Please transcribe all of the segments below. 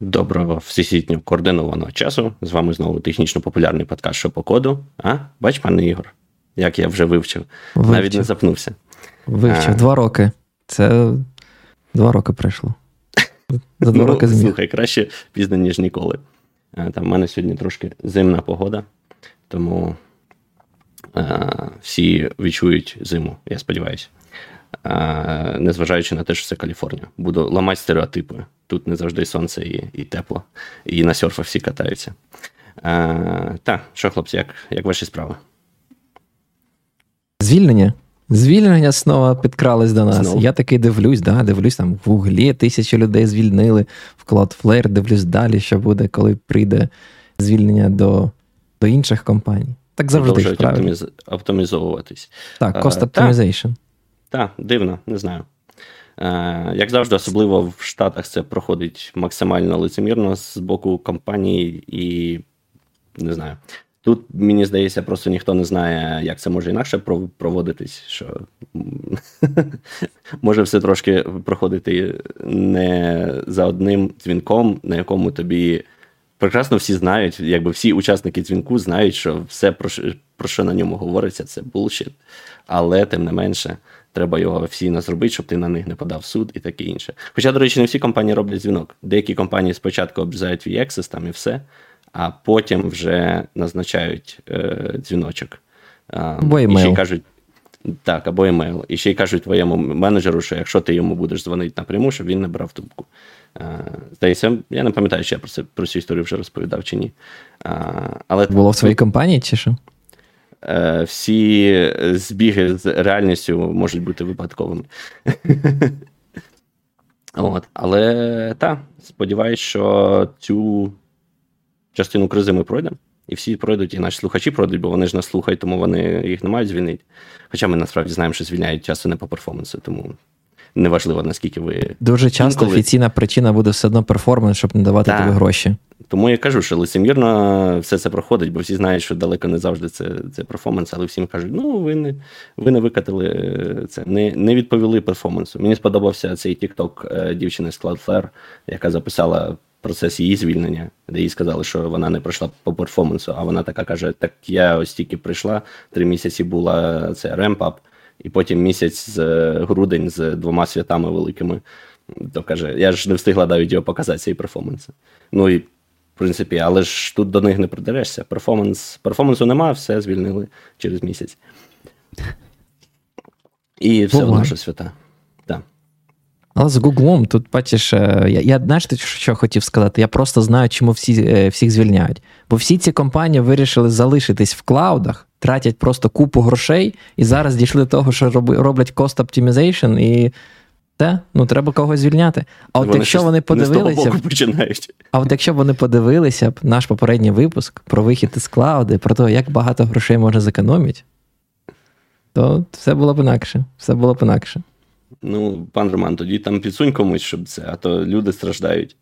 Доброго всесвітньо координованого часу. З вами знову технічно популярний подкаст «Що по коду. А, бач, пане Ігор, як я вже вивчив. вивчив. Навіть не запнувся. Вивчив а. два роки. Це два роки пройшло. За два ну, роки зміг. Слухай, краще пізно, ніж ніколи. Там в мене сьогодні трошки зимна погода, тому а, всі відчують зиму, я сподіваюся. А, незважаючи на те, що це Каліфорнія. Буду ламати стереотипи. Тут не завжди сонце і і тепло, і на серфах всі катаються. Так, що, хлопці, як як ваші справи? Звільнення. Звільнення знову підкралось до нас. Знову. Я таки дивлюсь, да, дивлюсь, там в Гуглі тисячі людей звільнили, в Cloudflare, дивлюсь далі, що буде, коли прийде звільнення до до інших компаній. Так завжди. ж, оптиміз... оптимізовуватись. Так, cost optimization. Так, дивно, не знаю. Е, як завжди, особливо в Штатах це проходить максимально лицемірно з боку компанії, і не знаю. Тут, мені здається, просто ніхто не знає, як це може інакше проводитись. що Може все трошки проходити не за одним дзвінком, на якому тобі прекрасно всі знають, якби всі учасники дзвінку знають, що все, про що, про що на ньому говориться, це булшіт. Але тим не менше треба його офіційно зробити, щоб ти на них не подав суд і таке інше. Хоча, до речі, не всі компанії роблять дзвінок. Деякі компанії спочатку обрізають VXS там і все, а потім вже назначають е, дзвіночок. Або і ще кажуть, так, або емейл. І ще й кажуть твоєму менеджеру, що якщо ти йому будеш дзвонити напряму, щоб він не брав трубку. Здається, я не пам'ятаю, чи я про це про цю історію вже розповідав чи ні. Але Було в своїй компанії, чи що? Е, всі збіги з реальністю можуть бути випадковими. От. Але так, сподіваюсь, що цю частину кризи ми пройдемо. І всі пройдуть, і наші слухачі пройдуть, бо вони ж нас слухають, тому вони їх не мають звільнити. Хоча ми насправді знаємо, що звільняють часто не по перформансу, тому неважливо, наскільки ви. Дуже часто інколи... офіційна причина буде все одно перформанс, щоб не давати тобі гроші. Тому я кажу, що лицемірно все це проходить, бо всі знають, що далеко не завжди це це перформанс, але всім кажуть, ну ви не ви не викатили е, це, не не відповіли перформансу. Мені сподобався цей TikTok е, дівчини з Cloudflare, яка записала процес її звільнення, де їй сказали, що вона не пройшла по перформансу. А вона така каже: Так я ось тільки прийшла, три місяці була це ремпап, і потім місяць з е, грудень з двома святами великими. То каже, я ж не встигла навіть його показати цей перформанси. Ну і в принципі, але ж тут до них не придерешся. Перформанс, Перформансу нема, все звільнили через місяць. І все одно, що свята. Але з Гуглом тут бачиш, е, я я знаєш, що хотів сказати? Я просто знаю, чому всі, е, всіх звільняють. Бо всі ці компанії вирішили залишитись в клаудах, тратять просто купу грошей, і зараз дійшли до того, що роблять cost optimization, і те, ну треба когось звільняти. А от вони якщо вони подивилися. Починають. А от якщо б вони подивилися б наш попередній випуск про вихід із клауди, про те, як багато грошей можна зекономити, то все було б інакше. Все було б інакше. Ну, пан Роман, тоді там підсунь комусь, щоб це, а то люди страждають.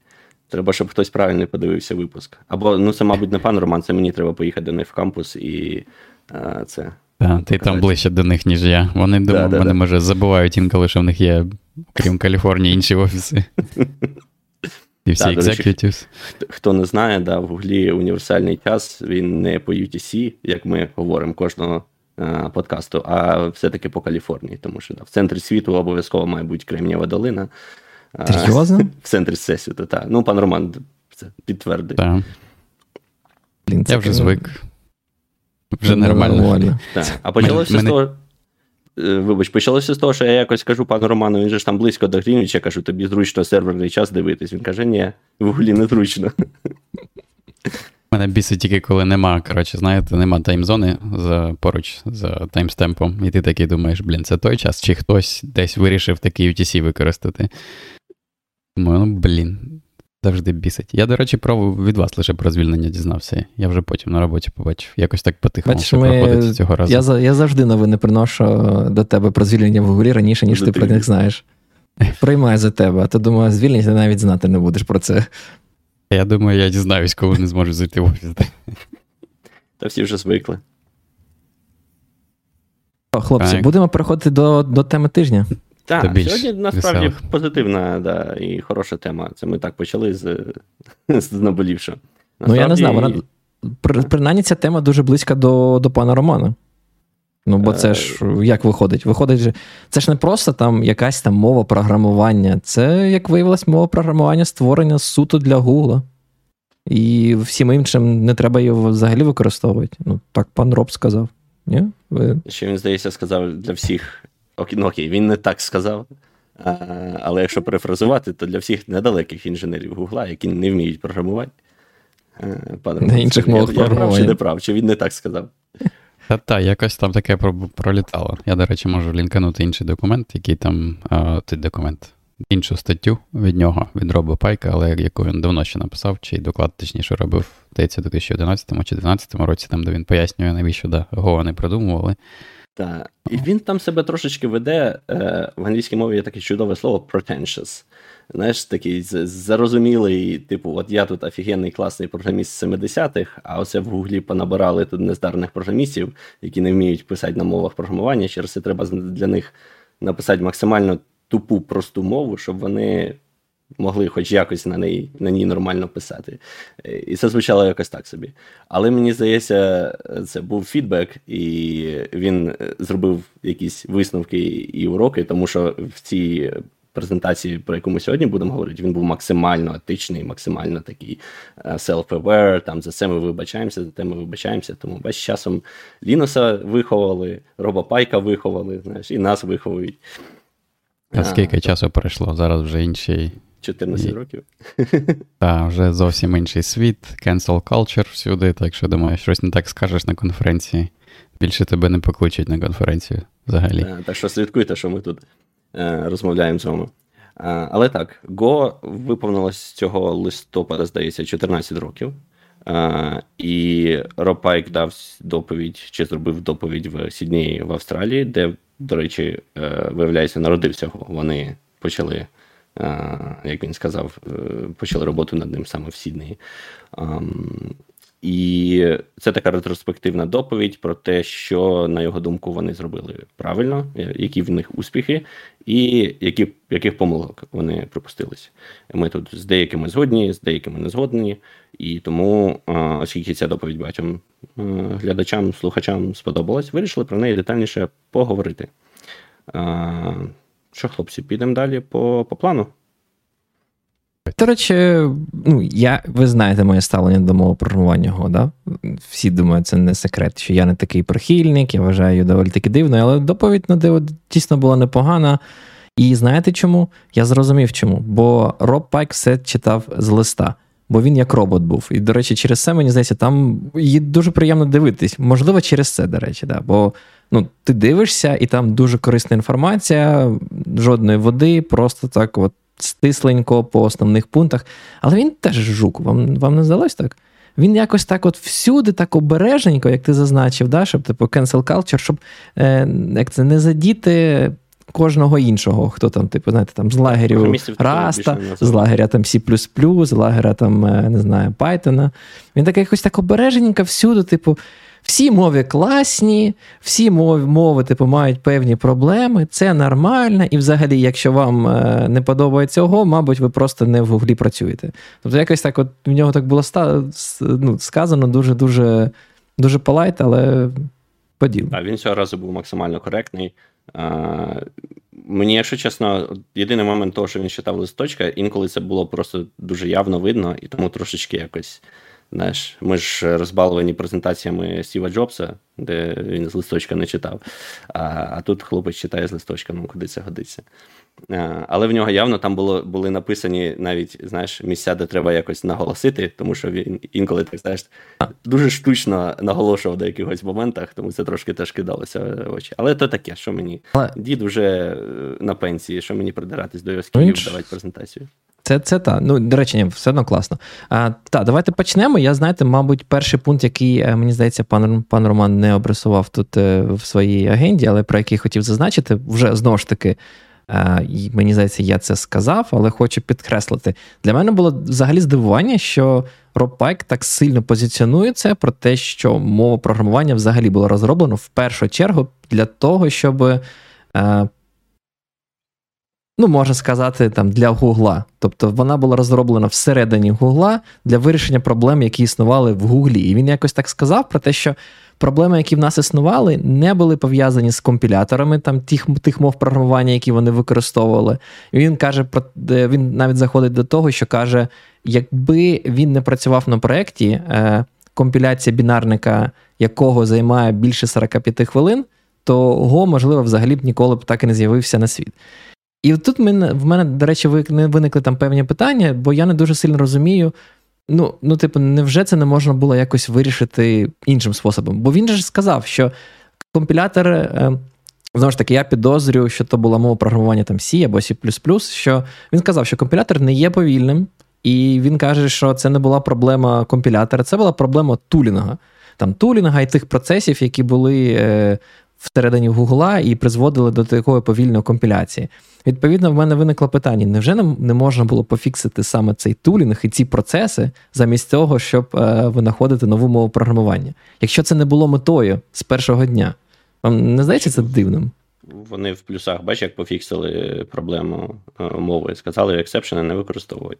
Треба, щоб хтось правильно подивився випуск. Або, ну, це, мабуть, не пан Роман, це мені треба поїхати до них в кампус і а, це. Так, ти там ближче до них, ніж я. Вони да, думаю, да, вони, да. може, забувають інколи, що в них є, крім Каліфорнії, інші офіси. І всі executives. Хто не знає, да, в Гуглі універсальний час, він не по UTC, як ми говоримо кожного подкасту, а все-таки по Каліфорнії. Тому що да, в центрі світу обов'язково має бути Кремнієва долина. Серйозно? В центрі всесвіту, так. Ну, пан Роман це підтвердив. Так. Я вже звик. Вже нормально. Так. А почалося з того. Е, вибач, почалося з того, що я якось кажу пану Роману, він же ж там близько до Грінвіча, кажу, тобі зручно серверний час дивитись. Він каже, ні, в Гуглі не зручно. Мене бісить тільки, коли нема, коротше, знаєте, нема timezone-и за, поруч за timestamp-ом, і ти такий думаєш, блін, це той час, чи хтось десь вирішив такий UTC використати. Думаю, ну, блін, Завжди бісить. Я, до речі, про від вас лише про звільнення дізнався. Я вже потім на роботі побачив. Якось так потихому все ми... проходить цього разу. Я я завжди новини приношу до тебе про звільнення в Гуглі раніше, ніж ти про них знаєш. Приймаю за тебе, а то думаю, звільнення ти навіть знати не будеш про це. Я думаю, я дізнаюсь, коли не зможу зайти в офіс. Та всі вже звикли. Хлопці, так. будемо переходити до до теми тижня. Так, сьогодні насправді веселих. позитивна да, і хороша тема. Це ми так почали з з наболівшого. Ну, я не знаю, вона принаймні ця тема дуже близька до до пана Романа. Ну, бо це ж е. як виходить? Виходить, це ж не просто там якась там мова програмування, це, як виявилось, мова програмування створення суто для Гугла. І всім іншим не треба його взагалі використовувати. Ну, так пан Роб сказав. Ні? Ви... Що він, здається, сказав для всіх. Окей, ну окей, він не так сказав. А, Але якщо перефразувати, то для всіх недалеких інженерів Гугла, які не вміють програмувати. Е, пане На інших мовах я, я прав чи не прав, чи він не так сказав. Та та, якось там таке пролітало. Я, до речі, можу лінканути інший документ, який там а, той документ, іншу статтю від нього, від Роба Пайка, але яку він давно ще написав, чи доклад, точніше, робив, здається, у 2011 чи 2012 році, там, де він пояснює, навіщо да, Го не придумували. Так. І він там себе трошечки веде. Е, в англійській мові є таке чудове слово pretentious знаєш, такий зарозумілий, типу, от я тут офігенний класний програміст з 70-х, а оце в Гуглі понабирали тут нездарних програмістів, які не вміють писати на мовах програмування. Через це треба для них написати максимально тупу просту мову, щоб вони. Могли хоч якось на ній на ній нормально писати. І це звучало якось так собі. Але мені здається, це був фідбек, і він зробив якісь висновки і уроки, тому що в цій презентації, про яку ми сьогодні будемо говорити, він був максимально етичний, максимально такий е, self-aware, Там за це ми вибачаємося, за те ми вибачаємося. Тому без часом Лінуса виховали, Роба Пайка виховали, знаєш, і нас виховують. А скільки часу пройшло? Зараз вже інший. 14 років. Так, вже зовсім інший світ, cancel culture всюди, так що думаю, щось не так скажеш на конференції. Більше тебе не покличуть на конференцію взагалі. Так що слідкуйте, що ми тут Е, розмовляємо з вами. Е, але так, Го виповнилось цього листопада, здається, 14 років. Uh, і Роб Пайк дав доповідь чи зробив доповідь в Сіднії в Австралії, де, до речі, виявляється, народився. Вони почали, як він сказав, почали роботу над ним саме в Сіднеї. Um, і це така ретроспективна доповідь про те, що, на його думку, вони зробили правильно, які в них успіхи, і які, яких помилок вони припустилися. Ми тут з деякими згодні, з деякими не згодні, і тому, оскільки ця доповідь багатьом глядачам, слухачам сподобалась, вирішили про неї детальніше поговорити. Що, хлопці, підемо далі по, по плану? До речі, ну, я, ви знаєте моє ставлення до мого програмування Go, да? Всі думають, це не секрет, що я не такий прихильник, я вважаю доволі таки дивною, але доповідь на диво дійсно була непогана. І знаєте чому? Я зрозумів чому. Бо Роб Пайк все читав з листа, бо він як робот був. І, до речі, через це, мені здається, там її дуже приємно дивитись. Можливо, через це, до речі, да. бо ну, ти дивишся, і там дуже корисна інформація, жодної води, просто так от стисленько по основних пунктах. Але він теж жук, вам вам не здалось так? Він якось так от всюди, так обереженько, як ти зазначив, да, щоб типу cancel culture, щоб е, як це не задіти. Кожного іншого, хто там, типу, знаєте, там з лагерю Раста, з лагеря там C, з лагеря там, е, не знаю, Python. Він так якось так обереженько всюди, типу, всі мови класні, всі мови, мови типу, мають певні проблеми, це нормально, і взагалі, якщо вам е, не подобається цього, мабуть, ви просто не в гуглі працюєте. Тобто, якось так от в нього так було ну, сказано дуже-дуже дуже polite, але поділ. Так, він цього разу був максимально коректний. А, Мені, якщо чесно, єдиний момент того, що він читав листочка, інколи це було просто дуже явно видно, і тому трошечки якось Знаєш, Ми ж розбаловані презентаціями Стіва Джобса, де він з листочка не читав. А а тут хлопець читає з листочка, ну куди це годиться. А, але в нього явно там було, були написані навіть знаєш, місця, де треба якось наголосити, тому що він інколи так знаєш, дуже штучно наголошував до якихось моментах, тому це трошки теж кидалося в очі. Але то таке, що мені. Дід уже е, на пенсії, що мені придиратись до його скілів, давати презентацію. Це це та. Ну, до речі, ні, все одно класно. А, Та, давайте почнемо. Я знаєте, мабуть, перший пункт, який, е, мені здається, пан пан Роман не обрисував тут е, в своїй агенді, але про який хотів зазначити, вже знову ж таки. І Мені здається, я це сказав, але хочу підкреслити. Для мене було взагалі здивування, що Роб Пайк так сильно позиціонується про те, що мова програмування взагалі була розроблена в першу чергу для того, щоб ну, можна сказати, там для Гугла. Тобто вона була розроблена всередині Гугла для вирішення проблем, які існували в Гуглі. І він якось так сказав про те, що проблеми, які в нас існували, не були пов'язані з компіляторами там тих тих мов програмування, які вони використовували. І він каже, про він навіть заходить до того, що каже: якби він не працював на проєкті, е, компіляція бінарника, якого займає більше 45 хвилин, то Го, можливо, взагалі б ніколи б так і не з'явився на світ. І тут в мене, до речі, виникли там певні питання, бо я не дуже сильно розумію. Ну, ну, типу, невже це не можна було якось вирішити іншим способом? Бо він же сказав, що компілятор, е, знову ж таки, я підозрюю, що то була мова програмування там C або C, що він сказав, що компілятор не є повільним, і він каже, що це не була проблема компілятора, це була проблема тулінга. Там тулінга і тих процесів, які були е, всередині Гугла і призводили до такої повільної компіляції. Відповідно, в мене виникло питання: невже нам не можна було пофіксити саме цей тулінг і ці процеси замість того, щоб е, винаходити нову мову програмування? Якщо це не було метою з першого дня, вам не здається це дивним? Вони в плюсах, бач, як пофіксили проблему е, мови, сказали, ексепшени не використовують.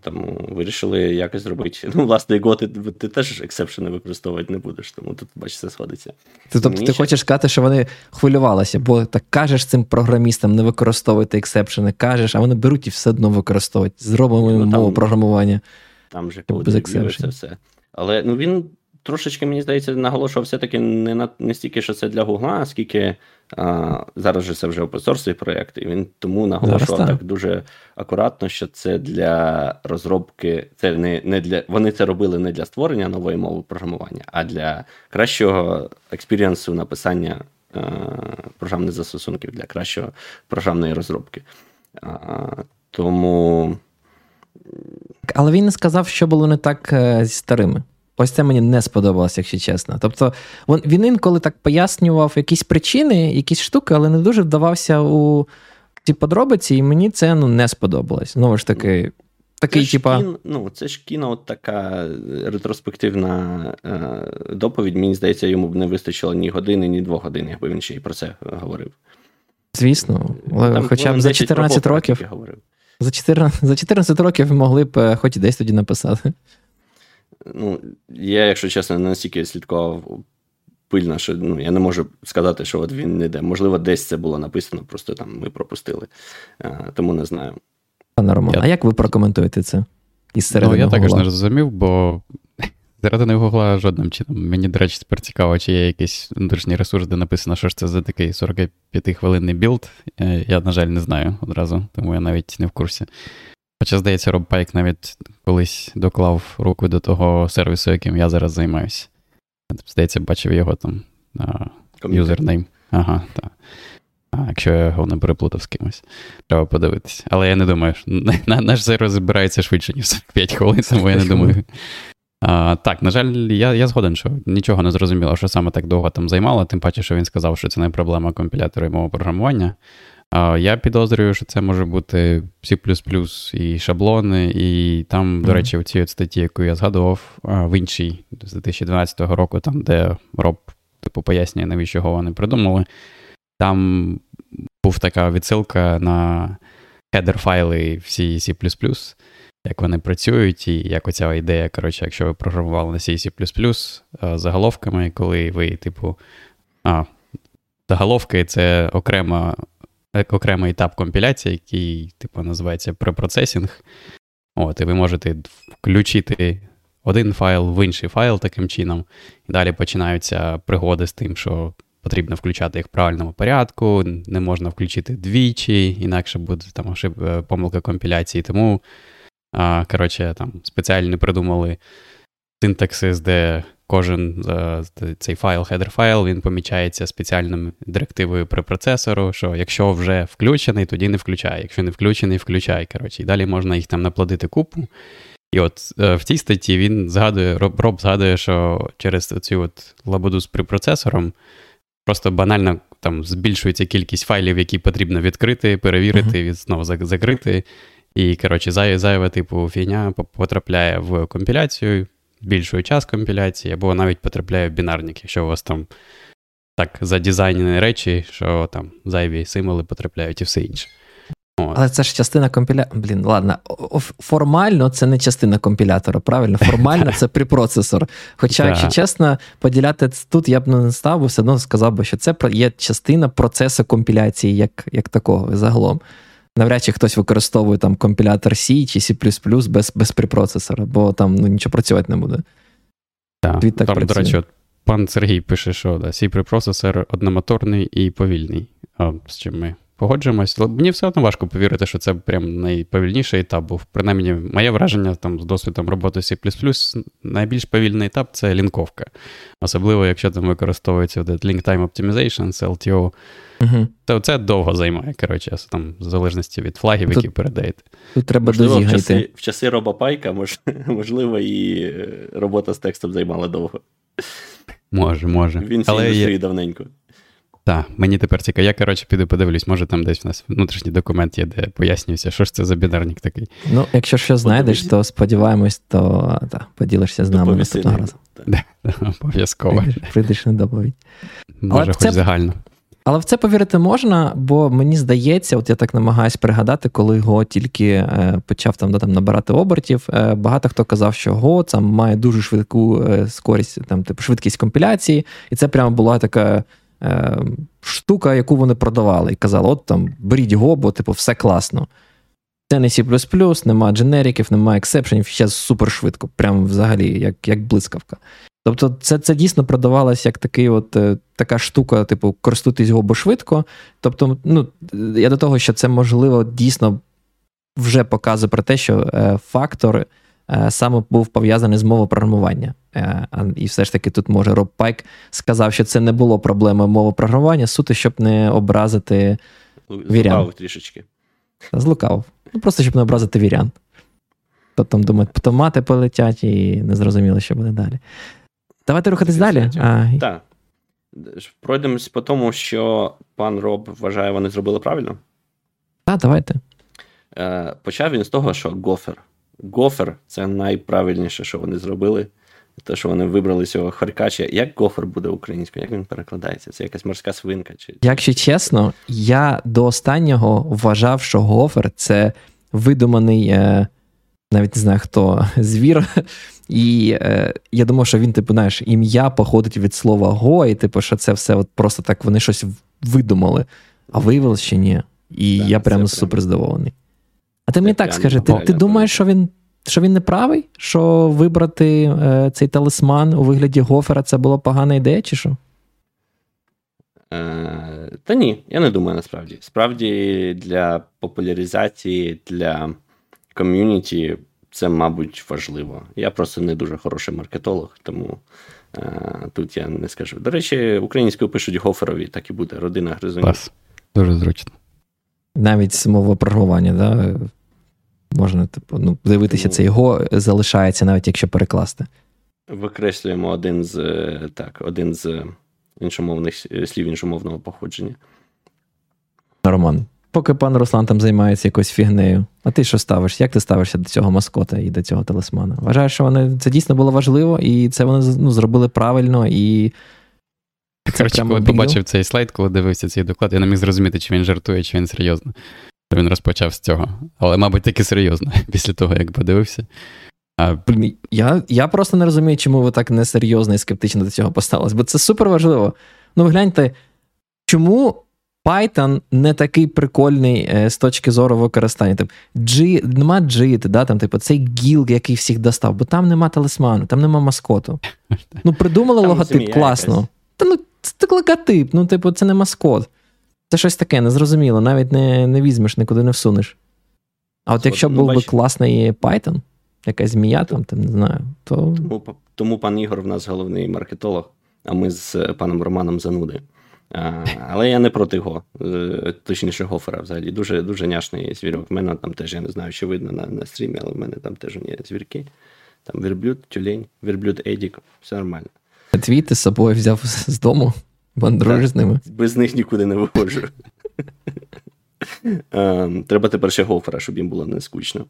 Тому вирішили якось зробити. Ну, власне, його ти, ти теж ексепшени використовувати не будеш, тому тут, бачиш, все сходиться. Ти, тобто ти хочеш сказати, що вони хвилювалися, бо так кажеш цим програмістам, не використовуйте ексепшени, кажеш, а вони беруть і все одно використовують. Зробимо ну, мову програмування. Там же коли це все. Але ну, він трошечки, мені здається, наголошував все-таки не на не стільки, що це для Гугла, а скільки а, зараз же це вже опосорсовий проєкт, і він тому наголошував так. так дуже акуратно, що це для розробки, це не не для вони це робили не для створення нової мови програмування, а для кращого експірієнсу написання а, програмних застосунків, для кращого програмної розробки. А, Тому. Але він не сказав, що було не так е, зі старими. Ось це мені не сподобалося, якщо чесно. Тобто, він інколи так пояснював якісь причини, якісь штуки, але не дуже вдавався у ці подробиці, і мені це ну, не сподобалось. Знову ж таки, такий, це типа. Кін, ну, це ж кіно, от така ретроспективна е, доповідь. Мені здається, йому б не вистачило ні години, ні двох годин, якби він ще й про це говорив. Звісно, Там, хоча б за 14 років. За 14 за 14 років могли б е, хоч і десь тоді написати. Ну, я, якщо чесно, не настільки слідкував пильно, що ну, я не можу сказати, що от він не йде. Можливо, десь це було написано, просто там ми пропустили. А, тому не знаю. Пане Роман, я... а як ви прокоментуєте це? Із Ну, Я також не розумів, бо зсередини Гугла жодним чином. Мені, до речі, тепер цікаво, чи є якийсь внутрішній ресурс, де написано, що ж це за такий 45-хвилинний білд. Е, я, на жаль, не знаю одразу, тому я навіть не в курсі. Хоча, здається, Роб Пайк навіть колись доклав руку до того сервісу, яким я зараз займаюся. Здається, бачив його там юзернейм. Ага, так. А якщо я його не переплутав з кимось, треба подивитися. Але я не думаю, що наш сервіс збирається швидше, ніж 45 хвилин, тому я не думаю. А, Так, на жаль, я я згоден, що нічого не зрозуміло, що саме так довго там займало, тим паче, що він сказав, що це не проблема компілятора і мого програмування. Я підозрюю, що це може бути C і шаблони, і там, до речі, у цій статті, яку я згадував, в іншій з 2012 року, там, де Роб типу, пояснює, навіщо його вони придумали. Там був така відсилка на хедер-файли в C++, як вони працюють, і як оця ідея, коротше, якщо ви програмували на C++, C++, заголовками, коли ви, типу, а, заголовки це окрема окремий етап компіляції, який, типу, називається препроцесінг. От, І ви можете включити один файл в інший файл таким чином. І далі починаються пригоди з тим, що потрібно включати їх в правильному порядку, не можна включити двічі, інакше буде там е, помилка компіляції. Тому, коротше, там спеціально придумали синтаксис, де Кожен е, цей файл, header файл, він помічається спеціальним директивою при процесору, що якщо вже включений, тоді не включай. Якщо не включений, включай. Коротше, І далі можна їх там наплодити купу. І от е, в цій статті він згадує, Роб, Роб згадує, що через цю от лабуду з препроцесором просто банально там збільшується кількість файлів, які потрібно відкрити, перевірити, uh-huh. знову закрити. І, коротше, зайва типу фігня потрапляє в компіляцію збільшує час компіляції, або навіть потрапляє в бінарник, якщо у вас там так задизайнені речі, що там зайві символи потрапляють і все інше. От. Але це ж частина компілятора. Блін, ладно, формально це не частина компілятора, правильно? Формально це препроцесор. Хоча, якщо чесно, поділяти тут я б не став, бо все одно сказав би, що це є частина процесу компіляції, як як такого загалом. Навряд чи хтось використовує там компілятор C чи C без без припроцесора, бо там ну, нічого працювати не буде. Да. так там, До речі, от пан Сергій пише, що да, C препроцесор одномоторний і повільний, а, з чим ми погоджуємось. Мені все одно важко повірити, що це прям найповільніший етап був. Принаймні, моє враження там з досвідом роботи C, найбільш повільний етап це лінковка. Особливо, якщо там використовується Link Time Optimization, LTO. Угу. То це довго займає, коротше, там, в залежності від флагів, тут, які передаєте. Тут треба можливо, в часи, в часи робопайка, мож, можливо, і е, робота з текстом займала довго. Може, може. Він Але є... давненько. Так, мені тепер цікаво. Я, коротше, піду подивлюсь, може там десь у нас внутрішній документ є, де пояснюється, що ж це за бінарник такий. Ну, якщо що знайдеш, то сподіваємось, то та, поділишся з нами наступного разу. Обов'язково. Прийдеш на доповідь. Може, хоч загально. Але в це повірити можна, бо мені здається, от я так намагаюсь пригадати, коли Го тільки е, почав там, да, там набирати обертів. Е, багато хто казав, що Го там має дуже швидку е, скорість, там, типу, швидкість компіляції, і це прямо була така е, штука, яку вони продавали, і казали: от там беріть Го, бо типу, все класно. Це не C, нема дженериків, нема ексепшенів, ще супер швидко, прямо взагалі, як як блискавка. Тобто, це це дійсно продавалось як такий от, е, така штука, типу, користуйтесь його бо швидко. Тобто, ну, я до того, що це можливо дійсно вже показує про те, що е, фактор саме був пов'язаний з мовою програмування. Е, і все ж таки тут може Роб Пайк сказав, що це не було проблеми мови програмування, суто, щоб не образити вірян. Злукав трішечки. Злукав. Ну, просто щоб не образити вірян. То там думають, автомати полетять і не зрозуміло, що буде далі. Давайте рухатись далі. Так. Пройдемось по тому, що пан Роб вважає, вони зробили правильно. Так, давайте. Е, почав він з того, що гофер. Гофер це найправильніше, що вони зробили. Те, що вони вибрали цього харкача. Як гофер буде українською? Як він перекладається? Це якась морська свинка? Чи... Якщо чесно, я до останнього вважав, що гофер це видуманий, е, навіть не знаю хто, звір. І е, я думав, що він, типу, знаєш, ім'я походить від слова го, і типу, що це все от просто так вони щось видумали. А виявилось, що ні. І так, я прям супер здивований. А ти мені так скажи, ти ти думаєш, що він що він не правий? Що вибрати е, цей талисман у вигляді гофера це була погана ідея, чи що? Е, Та ні, я не думаю насправді. Справді, для популяризації, для ком'юніті це, мабуть, важливо. Я просто не дуже хороший маркетолог, тому е, тут я не скажу. До речі, українською пишуть Гоферові, так і буде, родина гризунів. Дуже зручно. Навіть мови програмування, да? можна типу, ну, дивитися, ну, це його залишається, навіть якщо перекласти. Викреслюємо один з так, один з іншомовних слів іншомовного походження. Роман, поки пан Руслан там займається якоюсь фігнею. А ти що ставиш? Як ти ставишся до цього маскота і до цього талисмана? Вважаєш, що вони це дійсно було важливо, і це вони ну, зробили правильно і. Коротше, коли побачив цей слайд, коли дивився цей доклад, я не міг зрозуміти, чи він жартує, чи він серйозно. Він розпочав з цього. Але, мабуть, таки серйозно, після того, як подивився. А... Я я просто не розумію, чому ви так несерйозно і скептично до цього поставились, бо це супер важливо. Ну, ви гляньте, чому Python не такий прикольний е, з точки зору використання. Тип, G, Нема JIT, да, там, типу, цей гіл, який всіх достав, бо там нема талисману, там нема маскоту. Ну, придумали там логотип класно. Та ну, це логотип, ну, типу, це не маскот. Це щось таке, незрозуміло, навіть не не візьмеш, нікуди не всунеш. А от якщо ну, був би класний Python, якась змія там, там не знаю, то. Тому, тому пан Ігор в нас головний маркетолог, а ми з паном Романом зануди. Але я не проти його, е, точніше, гофера взагалі. Дуже дуже няшний звірок. У мене там теж, я не знаю, що видно на на стрімі, але в мене там теж є звірки. Там верблюд, тюлень, верблюд Едік, все нормально. Твій ти з собою взяв з дому, бандружиш з ними. Без них нікуди не виходжу. Ем, треба тепер ще гофера, щоб їм було не скучно.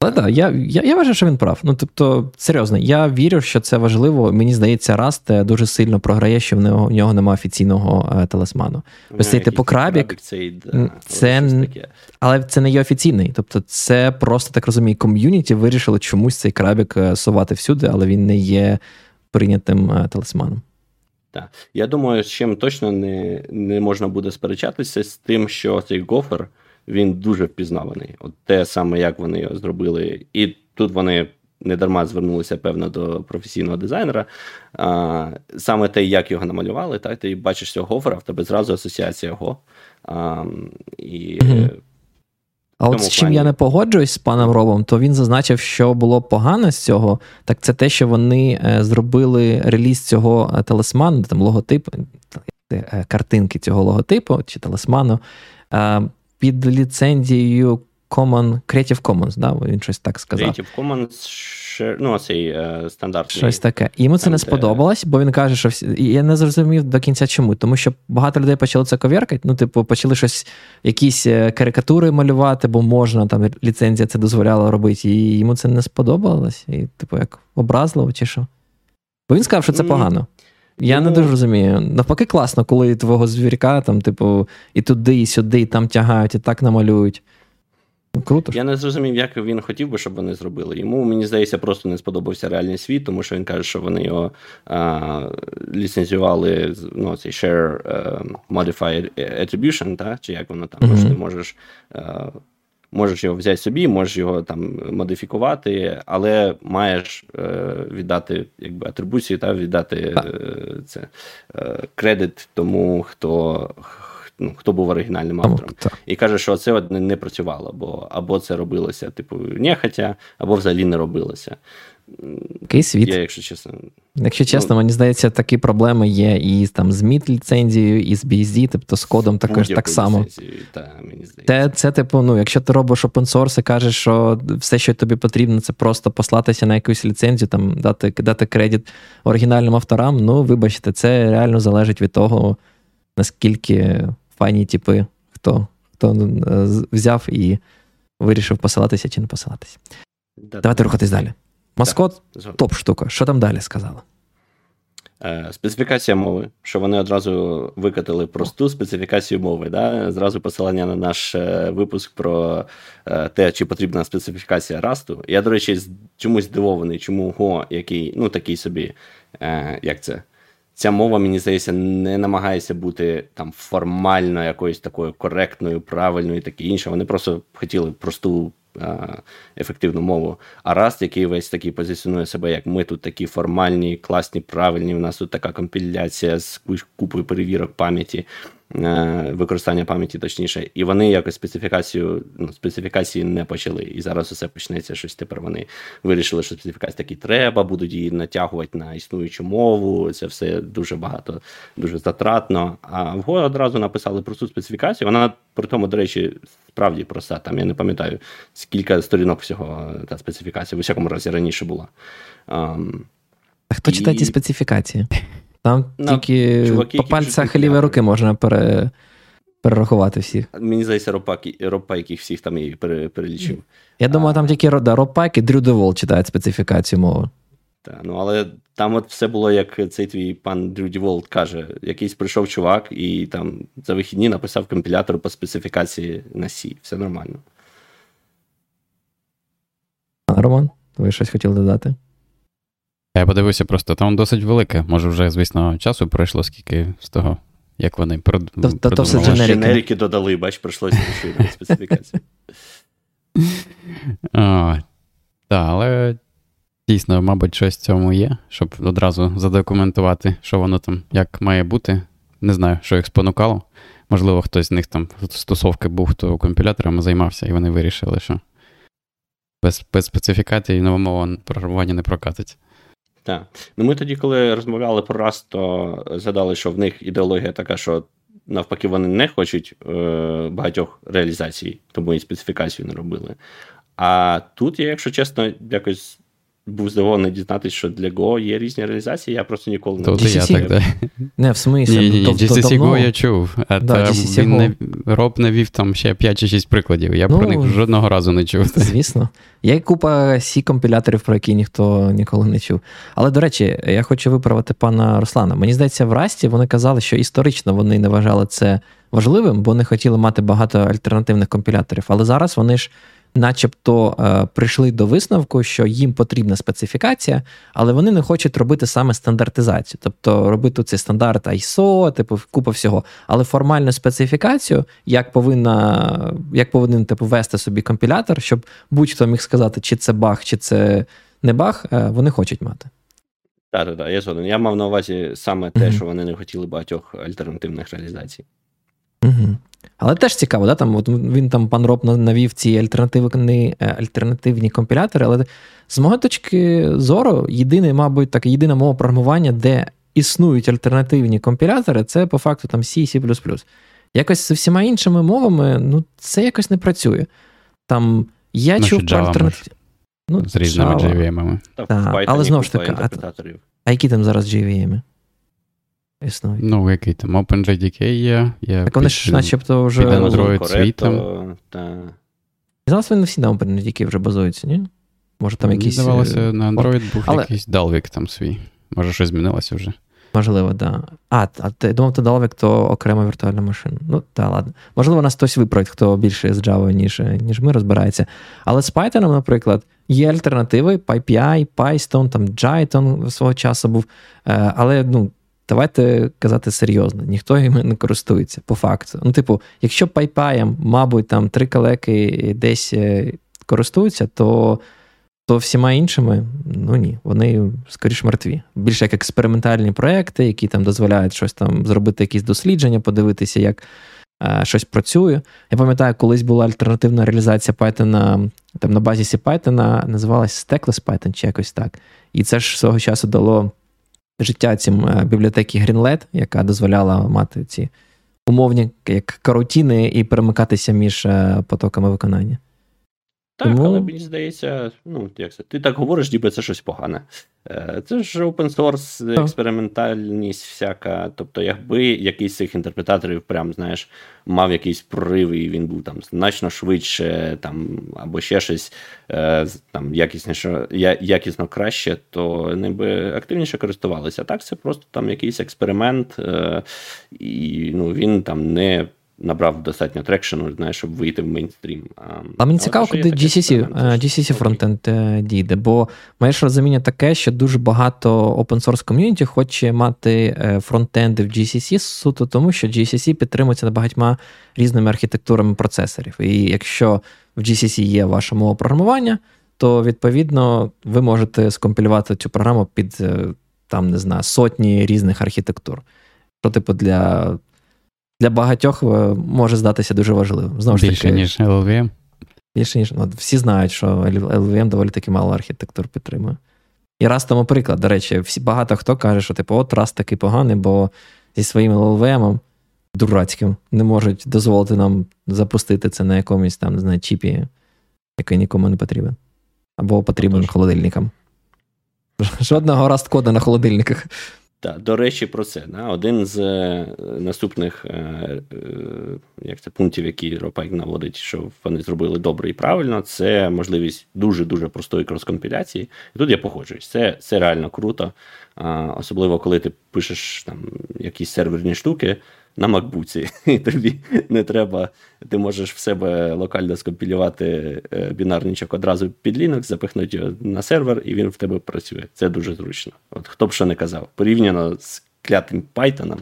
Але так, я, я я, вважаю, що він прав. Ну, тобто, серйозно, я вірю, що це важливо. Мені здається, Раст дуже сильно програє, що в нього в нього немає офіційного е, талисману. Ось цей типу крабік, цей, да, це, але це не є офіційний. Тобто, це просто так розумію, ком'юніті вирішили чомусь цей крабік е, сувати всюди, але він не є прийнятим е, талисманом. Так. Я думаю, з чим точно не не можна буде сперечатися, з тим, що цей гофер він дуже впізнаваний. От те саме, як вони його зробили, і тут вони не дарма звернулися, певно, до професійного дизайнера. А, Саме те, як його намалювали, так, ти бачиш цього гофера, в тебе зразу асоціація Го. А, і... А от з чим плані... я не погоджуюсь з паном Робом, то він зазначив, що було погано з цього, так це те, що вони е, зробили реліз цього е, талисману, там логотипу, е, картинки цього логотипу чи талисману під ліцензією Common, Creative Commons, да? він щось так сказав. Creative Commons, ну, цей е, стандартний. Щось таке. Йому це не сподобалось, бо він каже, що всі... І я не зрозумів до кінця чому. Тому що багато людей почали це ковіркати, ну, типу, почали щось, якісь е, карикатури малювати, бо можна, там ліцензія це дозволяла робити, і йому це не сподобалось. І, типу, як образливо, чи що. Бо він сказав, що це погано. Я ну, не дуже розумію. Навпаки, класно, коли твого звірка, там, типу, і туди, і сюди, і там тягають, і так намалюють. Ну, круто. Я не зрозумів, як він хотів би, щоб вони зробили. Йому, мені здається, просто не сподобався реальний світ, тому що він каже, що вони його а, ліцензіювали ну, цей share uh, modified attribution, та? чи як воно там, mm-hmm. що ти можеш. Uh, Можеш його взяти собі, можеш його там модифікувати, але маєш е, віддати якби атрибуцію та віддати е, це е, кредит тому, хто ну, хто був оригінальним автором. І каже, що це не, не працювало, бо або це робилося, типу, нехотя, або взагалі не робилося. Такий світ. Я, якщо чесно, Якщо чесно, ну, мені здається, такі проблеми є і там з мід ліцензією, і з BSD, тобто з кодом також так само. Та, мені Це, це, типу, ну, якщо ти робиш open source і кажеш, що все, що тобі потрібно, це просто послатися на якусь ліцензію, там дати дати кредит оригінальним авторам, ну, вибачте, це реально залежить від того, наскільки файні типи, хто, хто е, взяв і вирішив посилатися чи не посилатися. Да, Давайте рухатись далі. Маскот топ штука. Що там далі сказали? Е, специфікація мови, що вони одразу викатили просту специфікацію мови. Да? Зразу посилання на наш е, випуск про те, чи потрібна специфікація расту. Я, до речі, чомусь здивований, чому Го, який, ну такий собі, як це? Ця мова, мені здається, не намагається бути там формально якоюсь такою коректною, правильною і таке інше. Вони просто хотіли просту ефективну мову. А Rust, який весь такий позиціонує себе, як ми тут такі формальні, класні, правильні. У нас тут така компіляція з купою перевірок пам'яті. Е, використання пам'яті, точніше, і вони якось специфікацію ну, специфікації не почали. І зараз усе почнеться щось. Тепер вони вирішили, що специфікація таки треба, будуть її натягувати на існуючу мову. Це все дуже багато, дуже затратно. А в Go одразу написали просту специфікацію. Вона при тому, до речі, справді проста. Там я не пам'ятаю, скільки сторінок всього та специфікація, в усякому разі раніше була. Um, а хто і... читає ті специфікації? Там ну, тільки чуваки, по пальцях лівої руки можна пере... перерахувати всіх. Мені здається, Ропа, яких всіх там і перелічив. Я думаю, там тільки да, Ропак і Дрю Девол читають специфікацію мови. Так, ну але там от все було, як цей твій пан Дрю Діволт каже: якийсь прийшов чувак і там за вихідні написав компілятор по специфікації на C. Все нормально. Роман, ви щось хотіли додати? Я подивився просто, там досить велике. Може, вже, звісно, часу пройшло, скільки з того, як вони прод... То, то, то все дженерики. Дженерики додали, бач, прийшлося розширити специфікацію. Так, але дійсно, мабуть, щось в цьому є, щоб одразу задокументувати, що воно там як має бути. Не знаю, що їх спонукало. Можливо, хтось з них там стосовки був, хто компіляторами займався, і вони вирішили, що без, без специфікації нова мова програмування не прокатить. Так. Ну ми тоді, коли розмовляли про раз, то згадали, що в них ідеологія така, що навпаки вони не хочуть е, багатьох реалізацій, тому і специфікацію не робили. А тут я, якщо чесно, якось був здивований дізнатися, що для Go є різні реалізації, я просто ніколи не я так, да. Не, в смислі. Ні, ні, ні, то- то GCC давно. Go я чув, а Да, та GCC він не, Роб навів там ще 5 чи 6 прикладів. Я Ну, про них жодного разу не чув. Звісно. Є купа c компіляторів, про які ніхто ніколи не чув. Але, до речі, я хочу виправити пана Руслана. Мені здається, в Расті вони казали, що історично вони не вважали це важливим, бо не хотіли мати багато альтернативних компіляторів. Але зараз вони ж. Начебто е, прийшли до висновку, що їм потрібна специфікація, але вони не хочуть робити саме стандартизацію, тобто робити цей стандарт ISO, типу купа всього. Але формальну специфікацію, як повинна, як повинен типу вести собі компілятор, щоб будь-хто міг сказати, чи це баг, чи це не баг, е, вони хочуть мати. Так, так, так, я згоден. Я мав на увазі саме те, Мгм. що вони не хотіли багатьох альтернативних реалізацій. Угу. Але теж цікаво, да? там, от він там пан Роб навів ці альтернативні, е, альтернативні компілятори, але з моєї точки зору, єдине, мабуть, так, єдина мова програмування, де існують альтернативні компілятори, це по факту там C, C++. Якось з всіма іншими мовами, ну, це якось не працює. Там я Ну, чув про альтернативні. Ну, З різними Java. JVM-ами. Але знову ж таки, а- А які там зараз JVM? Існують. Ну, який там OpenJDK є. є Так вони ж начебто вже. під Android та... Зараз вони всі на OpenJDK вже базуються, ні? Може там якісь. здавалося, е, на Android був Але- якийсь Dalvik там свій. Може, щось змінилося вже. Можливо, да. А, а ти думав, то Dalvik то окрема віртуальна машина. Ну, та ладно. Можливо, нас хтось виправить, хто більше з Java, ніж, ніж ми розбирається. Але з Python, наприклад, є альтернативи: PyPI, Python, там Jython свого часу був. Е, Але ну, давайте казати серйозно, ніхто їм не користується по факту. Ну, типу, якщо PyPI, мабуть, там три колеки десь е, користуються, то то всіма іншими, ну ні, вони скоріш мертві. Більше як експериментальні проекти, які там дозволяють щось там зробити, якісь дослідження, подивитися, як е, щось працює. Я пам'ятаю, колись була альтернативна реалізація Python там на базі Python, називалась Stackless Python чи якось так. І це ж свого часу дало життя цим е, бібліотеки Greenlet, яка дозволяла мати ці умовні як карутіни і перемикатися між е, потоками виконання. Так, Тому- але мені здається, ну, як це, ти так говориш, ніби це щось погане. Е, Це ж open source, експериментальність всяка. Тобто, якби якийсь з цих інтерпретаторів, прям, знаєш, мав якийсь прорив, і він був там значно швидше, там, або ще щось е, там, якісніше, якісно краще, то ним би активніше користувалися. А так, це просто там якийсь експеримент, е, і ну, він там не. Набрав достатньо трекшену, знаєш, щоб вийти в мейнстрім. А, мені цікаво, куди GCC, це е, GCC фронтенд е, дійде, бо моє ж розуміння таке, що дуже багато open source ком'юніті хоче мати е, фронтенди в GCC суто тому, що GCC підтримується на багатьма різними архітектурами процесорів. І якщо в GCC є ваша мова програмування, то відповідно ви можете скомпілювати цю програму під там, не знаю, сотні різних архітектур. Що, типу, для, для багатьох е, може здатися дуже важливим. Знову ж Більше, таки, ніж LLVM. Більше ніж ну, всі знають, що LVM доволі таки мало архітектур підтримує. І раз тому приклад, до речі, всі багато хто каже, що типу, от раз такий поганий, бо зі своїм LLVM дурацьким не можуть дозволити нам запустити це на якомусь там, не знаю, чіпі, який нікому не потрібен. Або потрібен Отож. холодильникам. Жодного раст кода на холодильниках. Так, до речі, про це. Да? Один з е, наступних е, е, як це, пунктів, які Ропайк наводить, що вони зробили добре і правильно, це можливість дуже-дуже простої крос-компіляції. І тут я погоджуюсь. Це, це реально круто. Особливо, коли ти пишеш там якісь серверні штуки на макбуці, і тобі не треба, ти можеш в себе локально скомпілювати е, бінарничок одразу під Linux, запихнути його на сервер, і він в тебе працює. Це дуже зручно. От хто б що не казав, порівняно з клятим Python.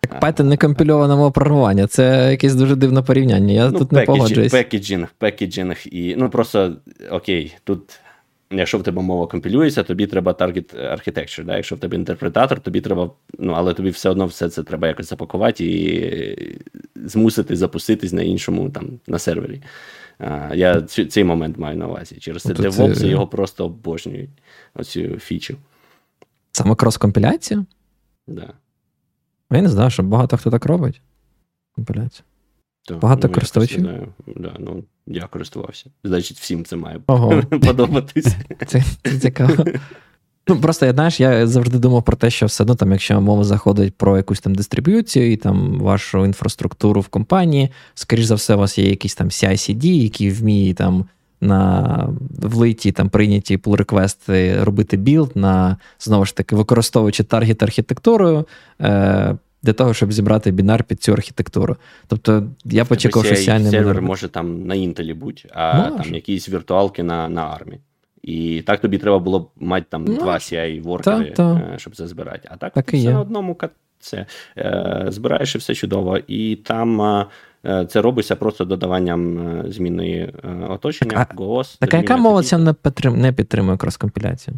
Так Python не компільована мова програмування. Це якесь дуже дивне порівняння. Я тут не погоджуюсь. пекеджинг, пекеджинг і ну просто окей, тут. Якщо в тебе мова компілюється, тобі треба target architecture. Да? Якщо в тебе інтерпретатор, тобі треба, ну але тобі все одно все це треба якось запакувати і змусити запуститись на іншому там на сервері. А, Я цей момент маю на увазі. Через це DevOps це- його просто обожнюють. Оцю фічу. Саме крос-компіляцію? Да. Я не знаю, що багато хто так робить. Компіляцію. То, Багато ну, користувачів? не знаю. Да, ну, я користувався. Значить, всім це має Ого. подобатись. Це, це цікаво. Ну, просто я знаєш, я завжди думав про те, що все одно там, якщо мова заходить про якусь там дистриб'юцію і там вашу інфраструктуру в компанії, скоріш за все, у вас є якийсь там CI-CD, який вміє там на влиті там прийняті pull request-и робити білд на знову ж таки використовуючи таргет архітектурою. Е, для того, щоб зібрати бінар під цю архітектуру. Тобто я почекав, що буде. сервер може там на інтелі бути, а Може. там якісь віртуалки на, на армі. І так тобі треба було б мати там Ну, два CI воркери, та, та. щоб це збирати. А так, Так все є. на одному це е, збираєш і все чудово. І там е, е, це робиться просто додаванням змінної е, оточення, Так, голос. Так а яка мова підтрим... не підтримує крос-компіляцію?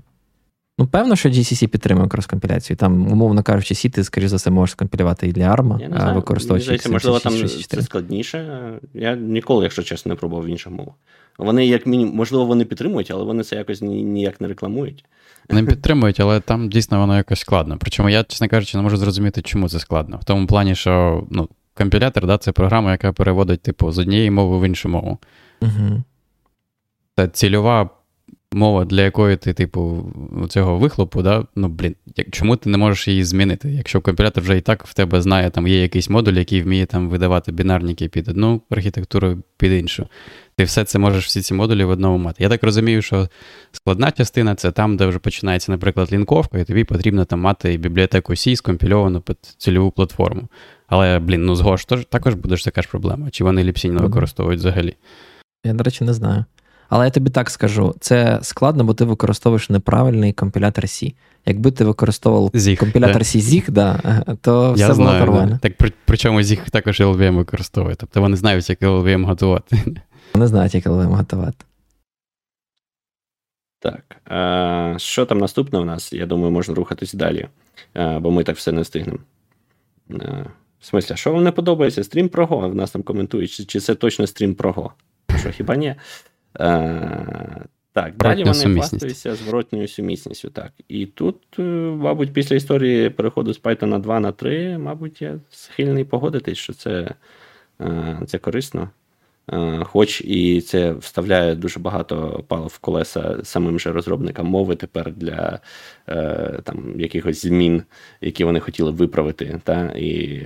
Ну, певно, що GCC підтримує крос-компіляцію. Там, умовно кажучи, сі ти, скоріш за все, можеш скомпілювати і для ARM, а використовуючи здається, можливо, там XMPP64. це складніше. Я ніколи, якщо чесно, не пробував в інших мовах. Вони, як мінімум, можливо, вони підтримують, але вони це якось ні- ніяк не рекламують. Не підтримують, але там дійсно воно якось складно. Причому я, чесно кажучи, не можу зрозуміти, чому це складно. В тому плані, що ну, компілятор да, це програма, яка переводить типу, з однієї мови в іншу мову. Угу. Це цільова мова, для якої ти, типу, цього вихлопу, да? ну, блін, як- чому ти не можеш її змінити? Якщо компілятор вже і так в тебе знає, там є якийсь модуль, який вміє там видавати бінарники під одну архітектуру, під іншу. Ти все це можеш, всі ці модулі в одному мати. Я так розумію, що складна частина це там, де вже починається, наприклад, лінковка, і тобі потрібно там мати бібліотеку C скомпільовану під цільову платформу. Але, блін, ну з ж також буде ж така ж проблема. Чи вони ліпсінь не використовують взагалі? Я, до речі, не знаю. Але я тобі так скажу: це складно, бо ти використовуєш неправильний компілятор C. Якби ти використовував Зіх, компілятор да. C ZIG, да, то все Я було знаю, нормально. да. Так при, причому з також LVM використовує. Тобто вони знають, як LVM готувати. Вони знають, як LVM готувати. Так. Е, що там наступне у нас? Я думаю, можна рухатись далі, е, бо ми так все не встигнемо. В смислі, що вам не подобається? Стрім про Go? В нас там коментують, чи, чи це точно стрім про Go? Що хіба ні? Е, так, далі вони хвастаються зворотньою сумісністю. Так. І тут, е, мабуть, після історії переходу з Python на 2 на 3, мабуть, я схильний погодитись, що це, е, це корисно. Е, Хоч і це вставляє дуже багато палив в колеса самим же розробникам мови тепер для е, там, якихось змін, які вони хотіли виправити. Та? І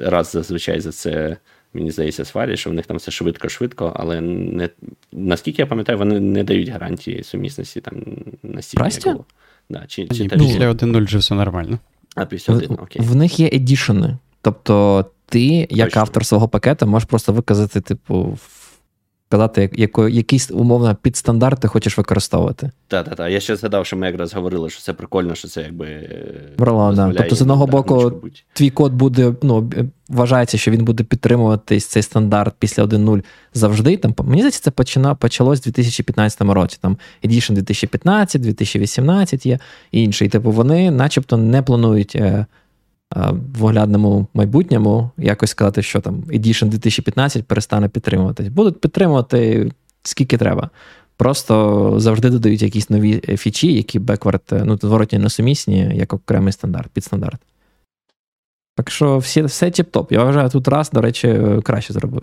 раз зазвичай за це, мені здається, сварять, що в них там все швидко-швидко, але не, наскільки я пам'ятаю, вони не дають гарантії сумісності там настільки. було. Да, чи, чи ну, Після є? 1.0 вже все нормально. А після В, окей. в них є едішени. Тобто, ти, як Точно. автор свого пакета, можеш просто виказати, типу, як- яко, якийсь умовно підстандарт ти хочеш використовувати. Так, так, так. Я ще згадав, що ми якраз говорили, що це прикольно, що це якби. е, Брала, да. Тобто, з одного боку. Твій код буде, ну, вважається, що він буде підтримуватись цей стандарт після 1.0 завжди. Там, мені здається, це почина, почалось в 2015 році. Там Edition 2015, 2018 є і інший. Типу, вони начебто не планують е, е, оглядному майбутньому якось сказати, що там Edition 2015 перестане підтримуватись. Будуть підтримувати скільки треба. Просто завжди додають якісь нові е, фічі, які беквард, е, ну, зворотні несумісні, як окремий стандарт, підстандарт. Так що всі, все тіп-топ. Я вважаю, тут раз, до речі, е, краще зробив.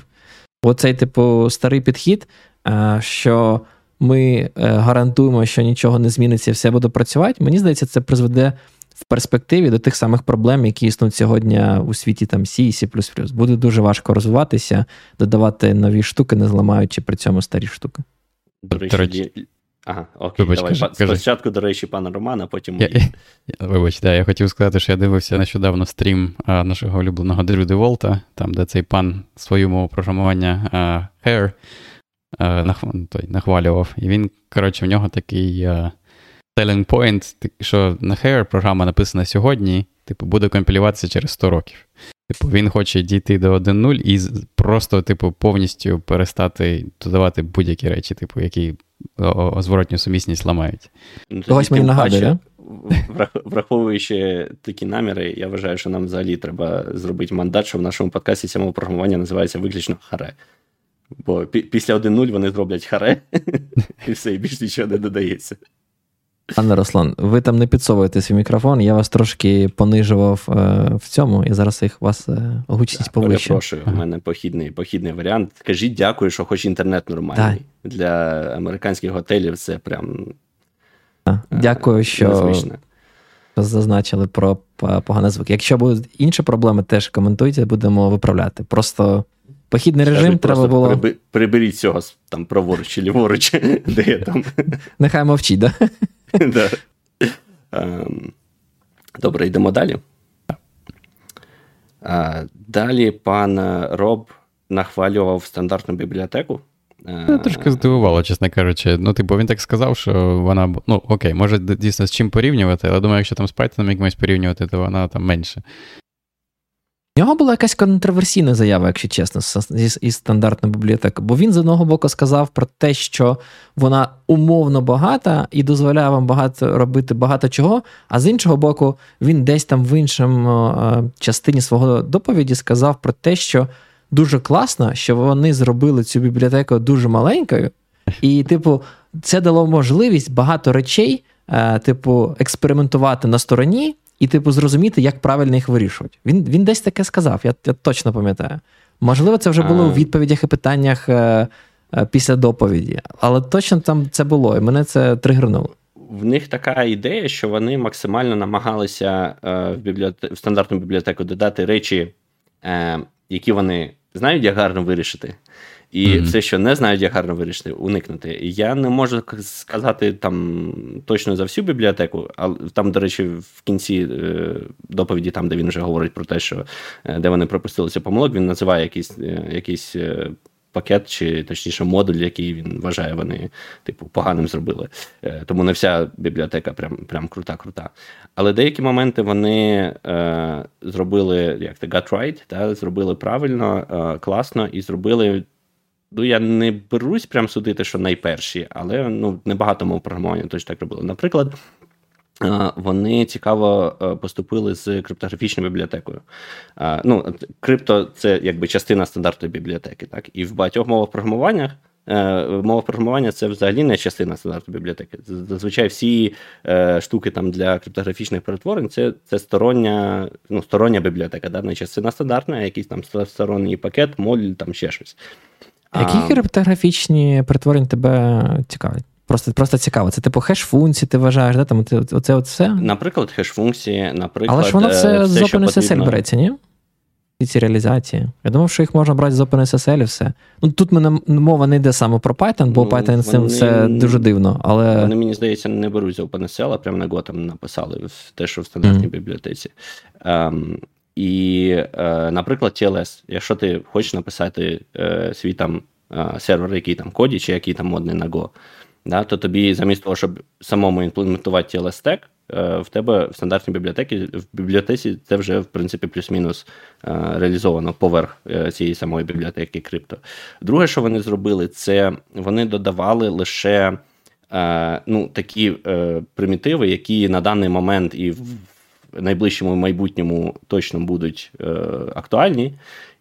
Оцей, типу, старий підхід, е, що ми е, гарантуємо, що нічого не зміниться, і все буде працювати. Мені здається, це призведе в перспективі до тих самих проблем, які існують сьогодні у світі там C і C++. Буде дуже важко розвиватися, додавати нові штуки, не зламаючи при цьому старі штуки. До речі, До речі- Ага, окей, Вибач, давай. кажи- кажи. Спочатку, до речі, пана Романа, потім Я, я, вибач, да, я хотів сказати, що я дивився нещодавно стрім а, нашого улюбленого Дрю Деволта, там, де цей пан свою мову програмування а, Hair а, нах, той, нахвалював. І він, коротше, в нього такий а, selling point, що на Hair програма написана сьогодні, типу, буде компілюватися через 100 років. Типу, він хоче дійти до 1.0 і просто, типу, повністю перестати додавати будь-які речі, типу, які зворотню сумісність ламають. Ну, Когось мені нагадує, Враховуючи такі наміри, я вважаю, що нам взагалі треба зробити мандат, що в нашому подкасті мова програмування називається виключно харе. Бо пі- після 1.0 вони зроблять харе, і все, і більш нічого не додається. Пане Руслан, ви там не підсовуєте свій мікрофон, я вас трошки понижував е, в цьому, і зараз їх вас е, гучність повищу. Перепрошую, у мене похідний похідний варіант. Скажіть дякую, що хоч інтернет нормальний. Так. Для американських готелів це прям. Так. Дякую, що незвично. зазначили про поганий звук. Якщо будуть інші проблеми, теж коментуйте, будемо виправляти. Просто похідний режим Скажуть, треба було. Приби, приберіть цього там праворуч чи ліворуч, де я там. Нехай мовчить, да? добре, йдемо далі. Далі пан Роб нахвалював стандартну бібліотеку. Я трошки здивувало, чесно кажучи. Ну, типу, він так сказав, що вона. Ну, окей, може дійсно з чим порівнювати, але думаю, якщо там з Python якимось порівнювати, то вона там менше. У нього була якась контроверсійна заява, якщо чесно, із стандартної бібліотеки. Бо він з одного боку сказав про те, що вона умовно багата і дозволяє вам багато робити багато чого. А з іншого боку, він десь там в іншому е, частині свого доповіді сказав про те, що дуже класно, що вони зробили цю бібліотеку дуже маленькою, і, типу, це дало можливість багато речей, е, типу, експериментувати на стороні і, типу, зрозуміти, як правильно їх вирішувати. Він він десь таке сказав, я я точно пам'ятаю. Можливо, це вже було у відповідях і питаннях е, е, після доповіді, але точно там це було, і мене це тригернуло. В них така ідея, що вони максимально намагалися е, в бібліотек... в стандартну бібліотеку додати речі, е, які вони знають, як гарно вирішити. І mm-hmm. все, що не знають, як гарно вирішити, уникнути. Я не можу сказати там точно за всю бібліотеку, але там, до речі, в кінці е, доповіді, там, де він вже говорить про те, що е, де вони пропустилися помилок, він називає якийсь е, якийсь пакет, чи точніше модуль, який він вважає, вони типу поганим зробили. Тому не вся бібліотека прям прям крута-крута. Але деякі моменти вони е, зробили як то got right, та, зробили правильно, е, класно і зробили Ну, я не берусь прям судити, що найперші, але ну, небагато мов програмування точно так робили. Наприклад, вони цікаво е, поступили з криптографічною бібліотекою. Ну, Крипто це якби частина стандартної бібліотеки. так? І в багатьох мовах програмування. Е, мова програмування це взагалі не частина стандартної бібліотеки. Зазвичай всі е, штуки там для криптографічних перетворень це це стороння ну, стороння бібліотека, да? не частина стандартна, а якийсь там сторонній пакет, модуль, там ще щось. Які криптографічні перетворення тебе цікавлять? Просто просто цікаво. Це типу хеш-функції, ти вважаєш, да? Там, оце, оце? Наприклад, хеш-функції, наприклад. Але ж воно все, е, все з OpenSSL береться, ні? І ці реалізації. Я думав, що їх можна брати з OpenSSL і все. Ну Тут мене мова не йде саме про Python, бо ну, Python з цим все дуже дивно. але... Вони, мені здається, не беруть з OpenSSL, а прямо на Go там написали те, що в стандартній mm. бібліотеці. Um, і, е, наприклад, TLS. Якщо ти хочеш написати е, свій там сервер, який там коді, чи який там модний на Go, да, то тобі замість того, щоб самому імплементувати TLS стек, в тебе в стандартній бібліотеці в бібліотеці це вже в принципі плюс-мінус реалізовано поверх е, цієї самої бібліотеки крипто. Друге, що вони зробили, це вони додавали лише ну, такі е, примітиви, які на даний момент і в найближчому майбутньому точно будуть е, актуальні,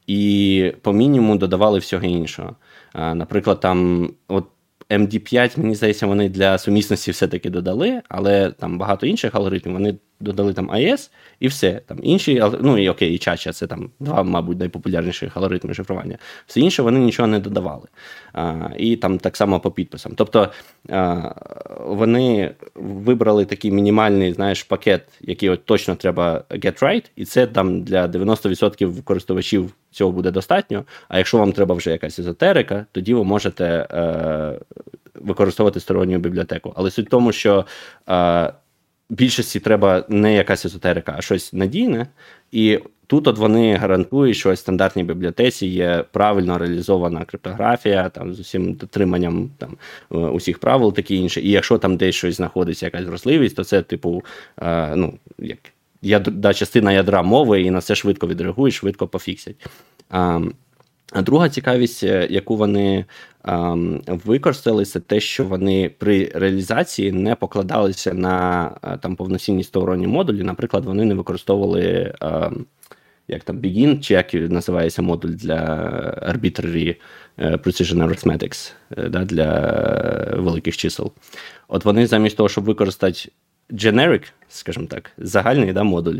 і по мінімуму додавали всього іншого. Наприклад, там от MD5, мені здається, вони для сумісності все-таки додали, але там багато інших алгоритмів вони додали там AES і все. Там інші, ну і окей, і Чача, це там два, мабуть, найпопулярніших алгоритми шифрування. Все інше вони нічого не додавали. А, І там так само по підписам. Тобто а, вони вибрали такий мінімальний знаєш, пакет, який от точно треба get right, і це там для 90% користувачів цього буде достатньо. А якщо вам треба вже якась езотерика, тоді ви можете е, використовувати сторонню бібліотеку. Але суть в тому, що е, більшості треба не якась езотерика, а щось надійне. І тут от вони гарантують, що в стандартній бібліотеці є правильно реалізована криптографія, там з усім дотриманням там е, усіх правил, такі інше. І якщо там десь щось знаходиться, якась вразливість, то це, типу, е, ну, як ядра, частина ядра мови, і на це швидко відреагують, швидко пофіксять. А друга цікавість, е, яку вони а, використали, те, що вони при реалізації не покладалися на там повноцінні сторонні модулі. Наприклад, вони не використовували. А, як там Begin, чи як називається модуль для Arbitrary Precision Arithmetics да, для великих чисел. От вони замість того, щоб використати generic, скажімо так, загальний да, модуль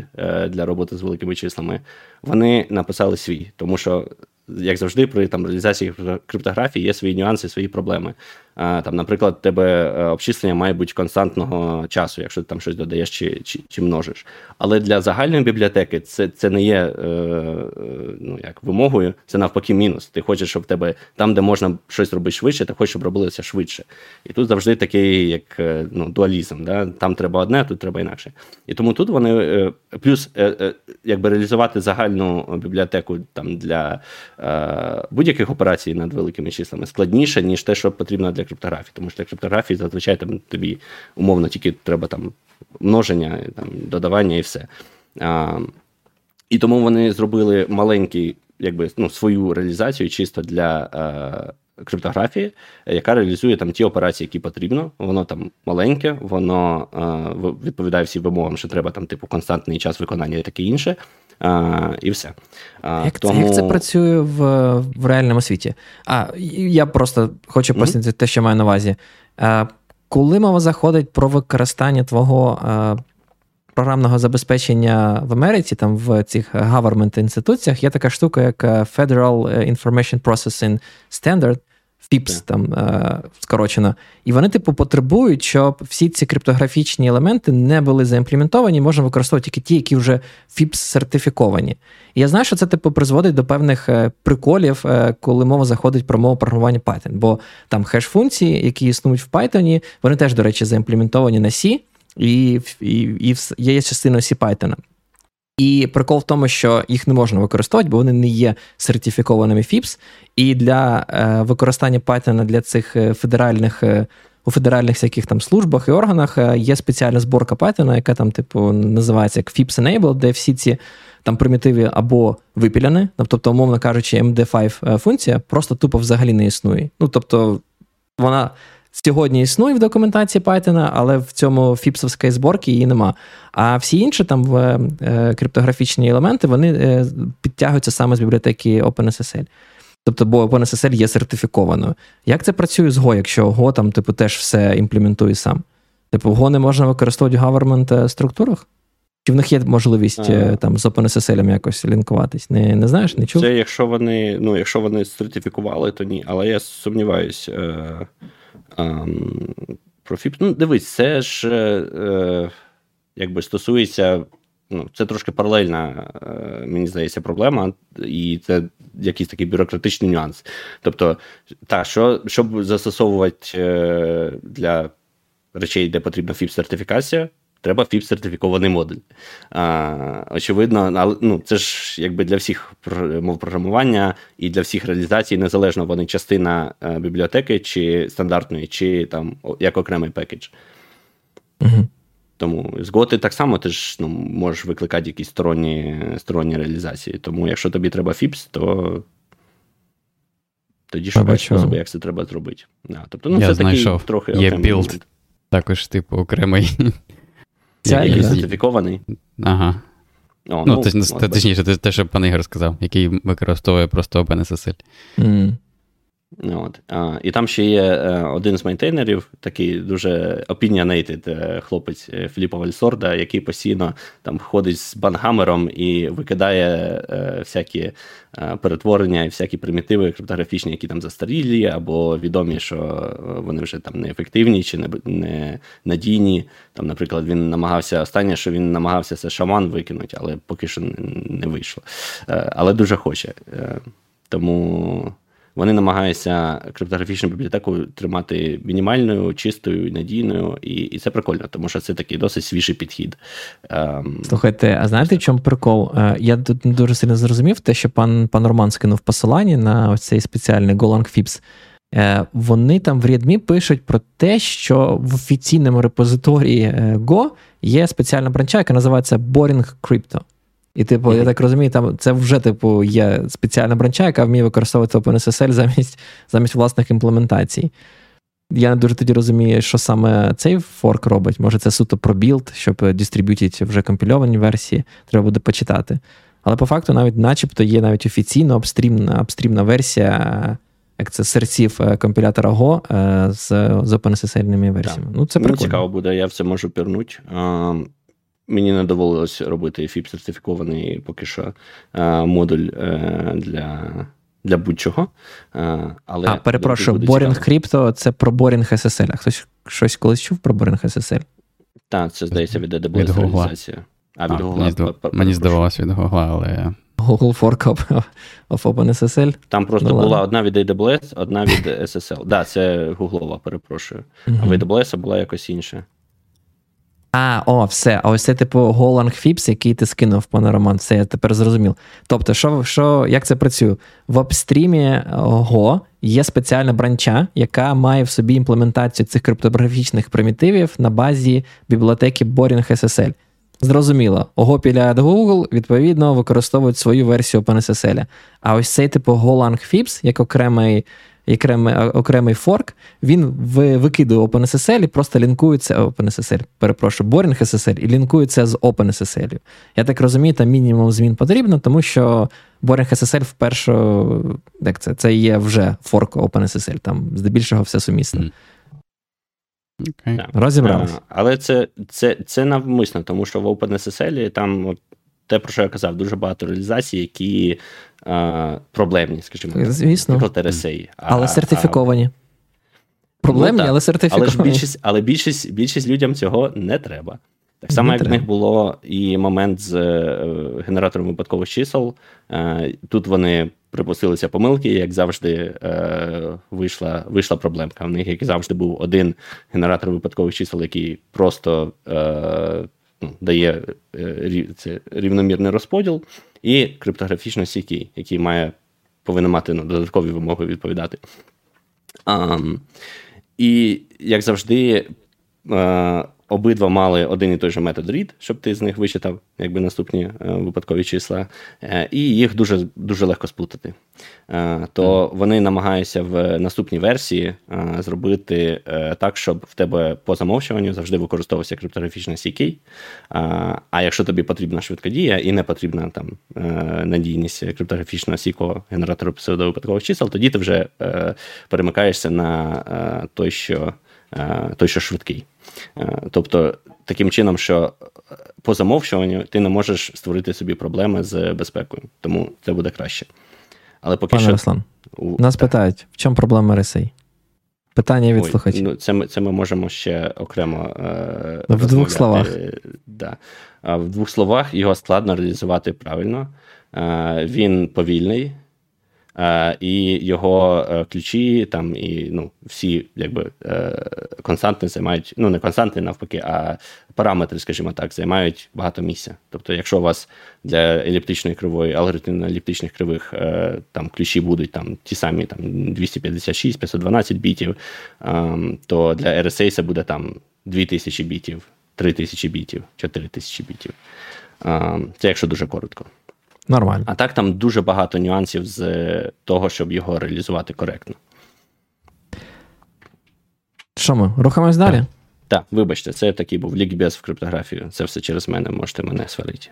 для роботи з великими числами, вони написали свій, тому що як завжди, при там реалізації криптографії є свої нюанси, свої проблеми. А, там, Наприклад, тебе е, обчислення має бути константного часу, якщо ти там щось додаєш чи чи, чи множиш. Але для загальної бібліотеки це це не є е, е, ну, як вимогою, це навпаки мінус. Ти хочеш, щоб тебе там, де можна щось робити швидше, ти хочеш, щоб робилося швидше. І тут завжди такий як ну, дуалізм. Да? Там треба одне, тут треба інакше. І тому тут вони плюс якби реалізувати загальну бібліотеку там для будь-яких операцій над великими числами складніше, ніж те, що потрібно для криптографії. Тому що для криптографії зазвичай там тобі умовно тільки треба там множення, там, додавання і все. А, І тому вони зробили маленький, якби ну, свою реалізацію чисто для. А, Криптографії, яка реалізує там ті операції, які потрібно. Воно там маленьке, воно е, відповідає всім вимогам, що треба там, типу, константний час виконання і таке інше. А, І все. А, Як тому... це як це працює в в реальному світі? А я просто хочу пояснити mm-hmm. те, що маю на увазі. А, Коли мова заходить про використання твого а, програмного забезпечення в Америці, там в цих government інституціях, є така штука, як Federal Information Processing Standard. FIPS там е, скорочено. І вони, типу, потребують, щоб всі ці криптографічні елементи не були заімплементовані, можна використовувати тільки ті, які вже FIPS сертифіковані. І я знаю, що це типу призводить до певних е, приколів, е, коли мова заходить про мову програмування Python. Бо там хеш-функції, які існують в Python, вони теж, до речі, заімплементовані на C, і і, і є частиною C Python. І прикол в тому, що їх не можна використовувати, бо вони не є сертифікованими FIPS. І для е, використання Python для цих е, федеральних е, у федеральних всяких там службах і органах є спеціальна зборка Python, яка там, типу, називається як FIPS Enable, де всі ці там примітиви або випіляні, тобто, умовно кажучи, MD5 функція просто тупо взагалі не існує. Ну, тобто, вона сьогодні існує в документації Python, але в цьому фіпсовської зборки її нема. А всі інші там е, криптографічні елементи вони е, підтягуються саме з бібліотеки OpenSSL. Тобто, бо OpenSSL є сертифікованою. Як це працює з Go, якщо Go там, типу, теж все імплементує сам? Типу, Go не можна використовувати в government структурах? Чи в них є можливість а... там з OpenSSL якось лінкуватись? Не не знаєш, не чув? Це якщо вони ну, якщо вони сертифікували, то ні. Але я сумніваюсь. Е, Ем, про ФІП. Ну, дивись, це ж е, якби стосується. Ну, Це трошки паралельна, е, мені здається, проблема, і це якийсь такий бюрократичний нюанс. Тобто, та, що, щоб застосовувати е, для речей, де потрібна ФІП-сертифікація, треба фіп сертифікований модуль. А, Очевидно, але ну, це ж якби для всіх мов програмування і для всіх реалізацій, незалежно вони частина е, бібліотеки чи стандартної, чи там як окремий пекедж. Угу. Тому з Go ти так само ти ж ну, можеш викликати якісь сторонні сторонні реалізації. Тому якщо тобі треба FIPS, то тоді шукай способи, як це треба зробити. Да. Тобто, ну, Я це знайшов. такий трохи Є білд, також, типу, окремий Ця який сертифікований. Ага. О, ну, ну, точ, Точніше, те, що пан Ігор сказав, який використовує просто OpenSSL. Mm. От. А, І там ще є е, один з мейнтейнерів, такий дуже opinionated е, хлопець е, Філіппо Вальсорда, який постійно там ходить з бангамером і викидає всякі перетворення і всякі примітиви криптографічні, які там застарілі, або відомі, що вони вже там неефективні чи не, надійні. Там, Наприклад, він намагався останнє, що він намагався це шаман викинути, але поки що не, вийшло. Але дуже хоче. Тому вони намагаються криптографічну бібліотеку тримати мінімальною, чистою, надійною, і і це прикольно, тому що це такий досить свіжий підхід. Ем... Слухайте, а знаєте, в чому прикол? Е, я тут дуже сильно зрозумів, те, що пан пан Роман скинув посилання на ось цей спеціальний Golang Fips. Е, вони там в Readme пишуть про те, що в офіційному репозиторії е, Go є спеціальна бранча, яка називається Boring Crypto. І, типу, mm-hmm. я так розумію, там це вже, типу, є спеціальна бранча, яка вміє використовувати OpenSSL замість замість власних імплементацій. Я не дуже тоді розумію, що саме цей форк робить. Може, це суто про білд, щоб дистриб'ютити вже компільовані версії, треба буде почитати. Але по факту, навіть, начебто, є навіть офіційна апстрімна, апстрімна версія, як це серців е, компілятора Go е, з, з OpenSSL версіями. Ну, це прикольно. цікаво буде, я в це можу пірнути. Мені не доводилось робити FIP-сертифікований поки що а, модуль е, для, для будь-чого. А, але А, перепрошую, Boring. Crypto це про Boring SSL. А хтось щось колись чув про Boring SSL? Так, це здається від AWS Від реалізація. А, від А, Google. мені, здав... пер- пер- мені перепрошую. здавалось від Гугла, але Google Fork of, of OpenSSL. Там просто Ну, була ладно. одна від AWS, одна від SSL. Так, да, це гуглова, перепрошую. А в AWS була якось інша. А, о, все. А ось це типу Golang Fips, який ти скинув, пане Роман. Все, я тепер зрозумів. Тобто, що, що, як це працює? В апстрімі е, Go є спеціальна бранча, яка має в собі імплементацію цих криптографічних примітивів на базі бібліотеки Boring SSL. Зрозуміло, Go піляє Google, відповідно, використовують свою версію OpenSSL. А ось цей типу Golang Fips, як окремий, окремий, окремий форк, він ви- викидує OpenSSL і просто лінкується OpenSSL, перепрошую, Boring SSL і лінкується з OpenSSL. Я так розумію, там мінімум змін потрібно, тому що Boring SSL вперше, як це, це є вже форк OpenSSL, там здебільшого все сумісно. Мгм. окей. Так. Розібрались. Але це, це, це навмисно, тому що в OpenSSL там от, те, про що я казав, дуже багато реалізацій, які а, проблемні, скажімо так. Звісно. Наприклад, RSA. А- Але сертифіковані. Проблемні, так. але Але сертифіковані. ж більшість, але більшість, більшість людям цього не треба. Так само, Не як в них було і момент з е, генератором випадкових чисел. Е, тут вони припустилися помилки, як завжди, е, вийшла, вийшла проблемка. В них, як завжди, був один генератор випадкових чисел, який просто е, ну, дає е, це, рівномірний розподіл, і криптографічно стійкий, який має повинен мати ну, додаткові вимоги відповідати. Ам, і як завжди, е, обидва мали один і той же метод read, щоб ти з них вичитав якби наступні е, випадкові числа, е, і їх дуже, дуже легко сплутати. Е, то вони намагаються в наступній версії е, зробити е, так, щоб в тебе по замовчуванню завжди використовувався криптографічний CK. А, а якщо тобі потрібна швидкодія і не потрібна там е, надійність криптографічного сіко генератору псевдовипадкових чисел, тоді ти вже е, перемикаєшся на е, той, що, той, що швидкий. Е, тобто, таким чином, що е, по замовчуванню ти не можеш створити собі проблеми з безпекою, тому це буде краще. Але поки Пане що Руслан, у- нас так. питають, в чому проблема RSA? Питання від слухачів. Ну, це, ми, це ми можемо ще окремо. Е, В двох словах. Да. В двох словах його складно реалізувати правильно. Е, він повільний, е, і його е, ключі там і ну, всі якби, е, константи займають, ну не константи навпаки, а параметри, скажімо так, займають багато місця. Тобто, якщо у вас для еліптичної кривої, алгоритмів еліптичних кривих е, там ключі будуть там ті самі там 256, 512 бітів, е, то для RSA буде там 2000 бітів, 3000 бітів, 4000 бітів. Е, це якщо дуже коротко. Нормально. А так там дуже багато нюансів з того, щоб його реалізувати коректно. Що ми, рухаємось далі? Так, вибачте, це такий був лікбез в криптографію. Це все через мене, можете мене сварити.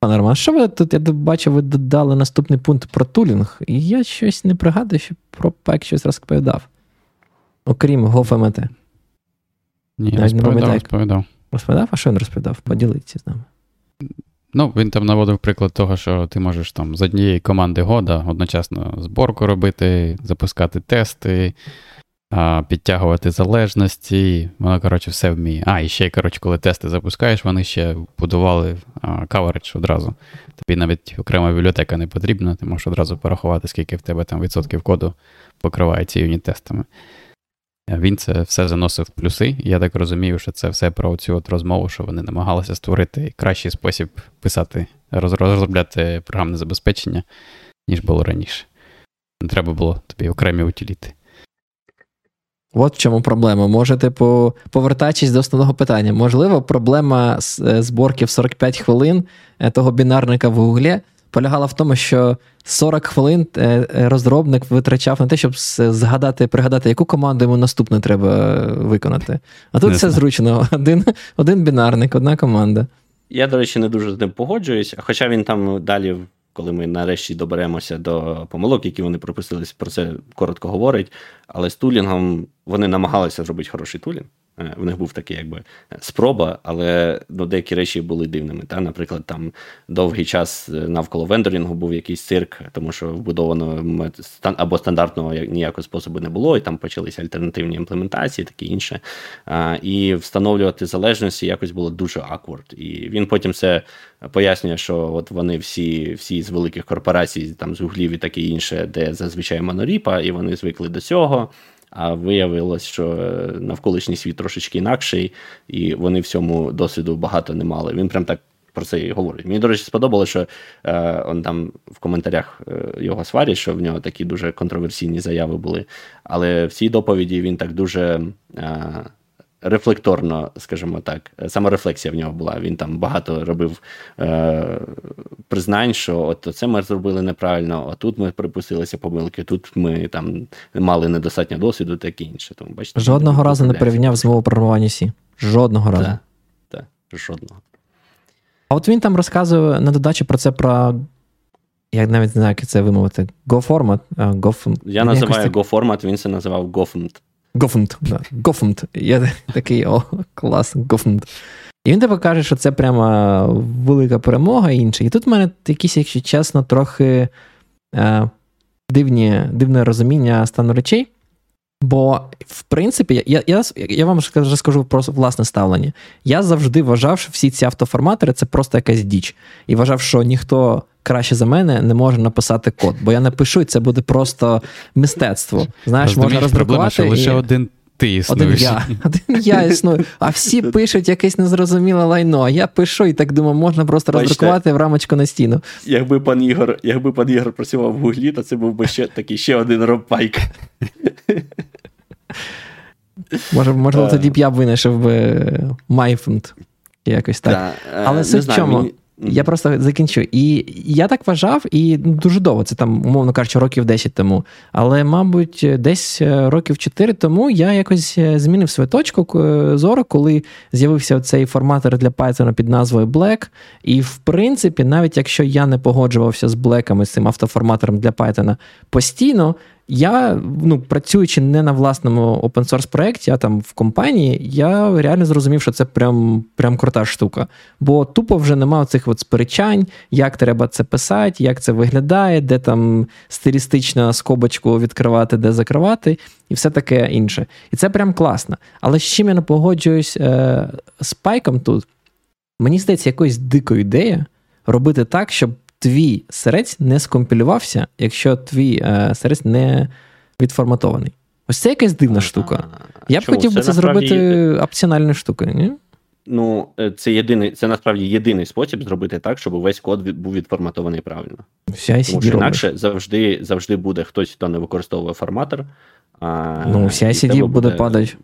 Пане Роман, що ви тут, я бачив, ви додали наступний пункт про тулінг, і я щось не пригадую, що про пек щось розповідав. Окрім GoFMT. Ні, Навіть розповідав, пам'ятаю. розповідав. Розповідав? А що він розповідав? Поділіться з нами. Ну, він там наводив приклад того, що ти можеш там з однієї команди года одночасно зборку робити, запускати тести, підтягувати залежності. Воно, коротше, все вміє. А, і ще, коротше, коли тести запускаєш, вони ще будували каверидж одразу. Тобі навіть окрема бібліотека не потрібна, ти можеш одразу порахувати, скільки в тебе там відсотків коду покривається юніт-тестами. Він це все заносив в плюси. Я так розумію, що це все про цю от розмову, що вони намагалися створити кращий спосіб писати, роз- розробляти програмне забезпечення, ніж було раніше. Не треба було тобі окремі утиліти. От в чому проблема. Може, типу, повертаючись до основного питання, можливо, проблема е, зборки в 45 хвилин е, того бінарника в Гуглі полягала в тому, що 40 хвилин е, е, розробник витрачав на те, щоб згадати, пригадати, яку команду йому наступне треба виконати. А тут Не все знаю. зручно. Один, один бінарник, одна команда. Я, до речі, не дуже з ним погоджуюсь, хоча він там далі, коли ми нарешті доберемося до помилок, які вони пропустились, про це коротко говорить. Але з тулінгом вони намагалися зробити хороший тулінг. Е, в них був такий, якби спроба, але ну, деякі речі були дивними. Та? Наприклад, там довгий час е, навколо вендорінгу був якийсь цирк, тому що вбудовано або стандартного ніякого способу не було, і там почалися альтернативні імплементації, таке інше. І встановлювати залежності якось було дуже awkward. І він потім це пояснює, що от вони всі всі з великих корпорацій, там з углів і таке інше, де зазвичай моноріпа, і вони звикли до цього. А виявилось, що е, навколишній світ трошечки інакший, і вони в цьому досвіду багато не мали. Він прям так про це і говорить. Мені, до речі, сподобалося, що е, он там в коментарях е, його сварять, що в нього такі дуже контроверсійні заяви були. Але в цій доповіді він так дуже. Е, рефлекторно, скажімо так, саморефлексія в нього була. Він там багато робив е, признань, що от це ми зробили неправильно, а тут ми припустилися помилки, тут ми там мали недостатньо досвіду, таке інше. Тому, бачите, Жодного разу не порівняв з мовою програмування Сі. Жодного разу. Так, так, жодного. А от він там розказує на додачі про це про. Я навіть не знаю, як це вимовити. GoFormat. Go Я називаю GoFormat, він це називав GoFMT. Гофмт. Да. Я такий о, клас, Гофмт. І він тебе каже, що це прямо велика перемога і інше. І тут в мене якісь, якщо чесно, трохи е, дивні, дивне розуміння стану речей. Бо, в принципі, я я, я вам розкажу про власне ставлення. Я завжди вважав, що всі ці автоформатори це просто якась діч. І вважав, що ніхто краще за мене не може написати код, бо я напишу, і це буде просто мистецтво. Знаєш, можна роздрукувати. що лише один ти існуєш. Один я один я існую. А всі пишуть якесь незрозуміле лайно. А я пишу і так думаю, можна просто Бачите, роздрукувати в рамочку на стіну. Якби пан Ігор якби пан Ігор працював в гуглі, то це був би ще такий ще один робпайк. Може, можливо, е. тоді б я б винайшов би Майфунд. Якось так. Але суть в чому. Я просто закінчу. І я так вважав, і ну, дуже довго, це там, умовно кажучи, років 10 тому. Але, мабуть, десь е, років 4 тому я якось е, змінив свою точку е, зору, коли з'явився цей форматор для Python під назвою Black. І, в принципі, навіть якщо я не погоджувався з Black, з цим автоформатором для Python постійно, я, ну, працюючи не на власному open-source проєкті, а там в компанії, я реально зрозумів, що це прям прям крута штука. Бо тупо вже немає цих от сперечань, як треба це писати, як це виглядає, де там стилістично скобочку відкривати, де закривати, і все таке інше. І це прям класно. Але з чим я не погоджуюсь е, з пайком тут, мені здається, якоюсь дикою ідея робити так, щоб твій серець не скомпілювався, якщо твій е, серець не відформатований. Ось це якась дивна штука. Я б хотів би це зробити опціональною штукою, ні? Ну, е, це єдиний, це насправді єдиний спосіб зробити так, щоб увесь код від, був відформатований правильно. Вся Тому що інакше завжди завжди буде хтось, хто не використовує форматор. А, Ну, вся ICD буде падати.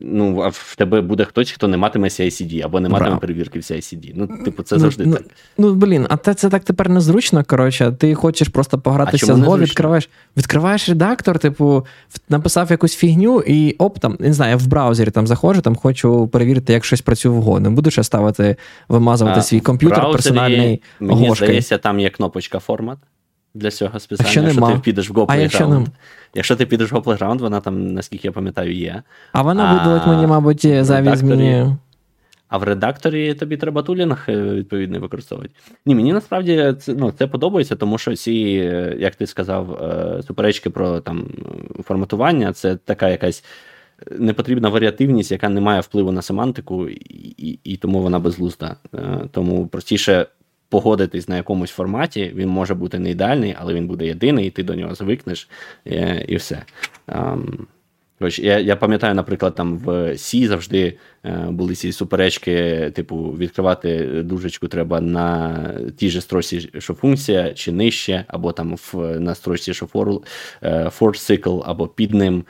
Ну, а в тебе буде хтось, хто не матиме CICD, або не матиме Браво. перевірки в CICD. Ну, типу, це ну, завжди ну, так. Ну, блін, а те, це так тепер незручно. Коротше, ти хочеш просто погратися з Go, відкриваєш відкриваєш редактор, типу, написав якусь фігню, і оп, там, не знаю, я в браузері там заходжу, там хочу перевірити, як щось працює в Go. Не буду ще ставити, вимазувати а, свій комп'ютер персональний. Мені оглошкою. здається, там є кнопочка формат для цього спеціально, якщо, якщо ти підеш в Go Playground. Якщо, не... якщо ти підеш в Go Playground, вона там, наскільки я пам'ятаю, є. А вона видалить мені, мабуть, зайві зміни. А в редакторі тобі треба тулінг е, відповідний використовувати. Ні, мені насправді це ну, це подобається, тому що ці, як ти сказав, е, суперечки про там форматування це така якась непотрібна варіативність, яка не має впливу на семантику, і, і, і тому вона безглузда. Е, тому простіше погодитись на якомусь форматі, він може бути не ідеальний, але він буде єдиний, і ти до нього звикнеш, е, і все. Я я пам'ятаю, наприклад, там в C завжди е, були ці суперечки, типу, відкривати дужечку треба на тій же строчці, що функція, чи нижче, або там в, на строчці, що for, е, for cycle, або під ним.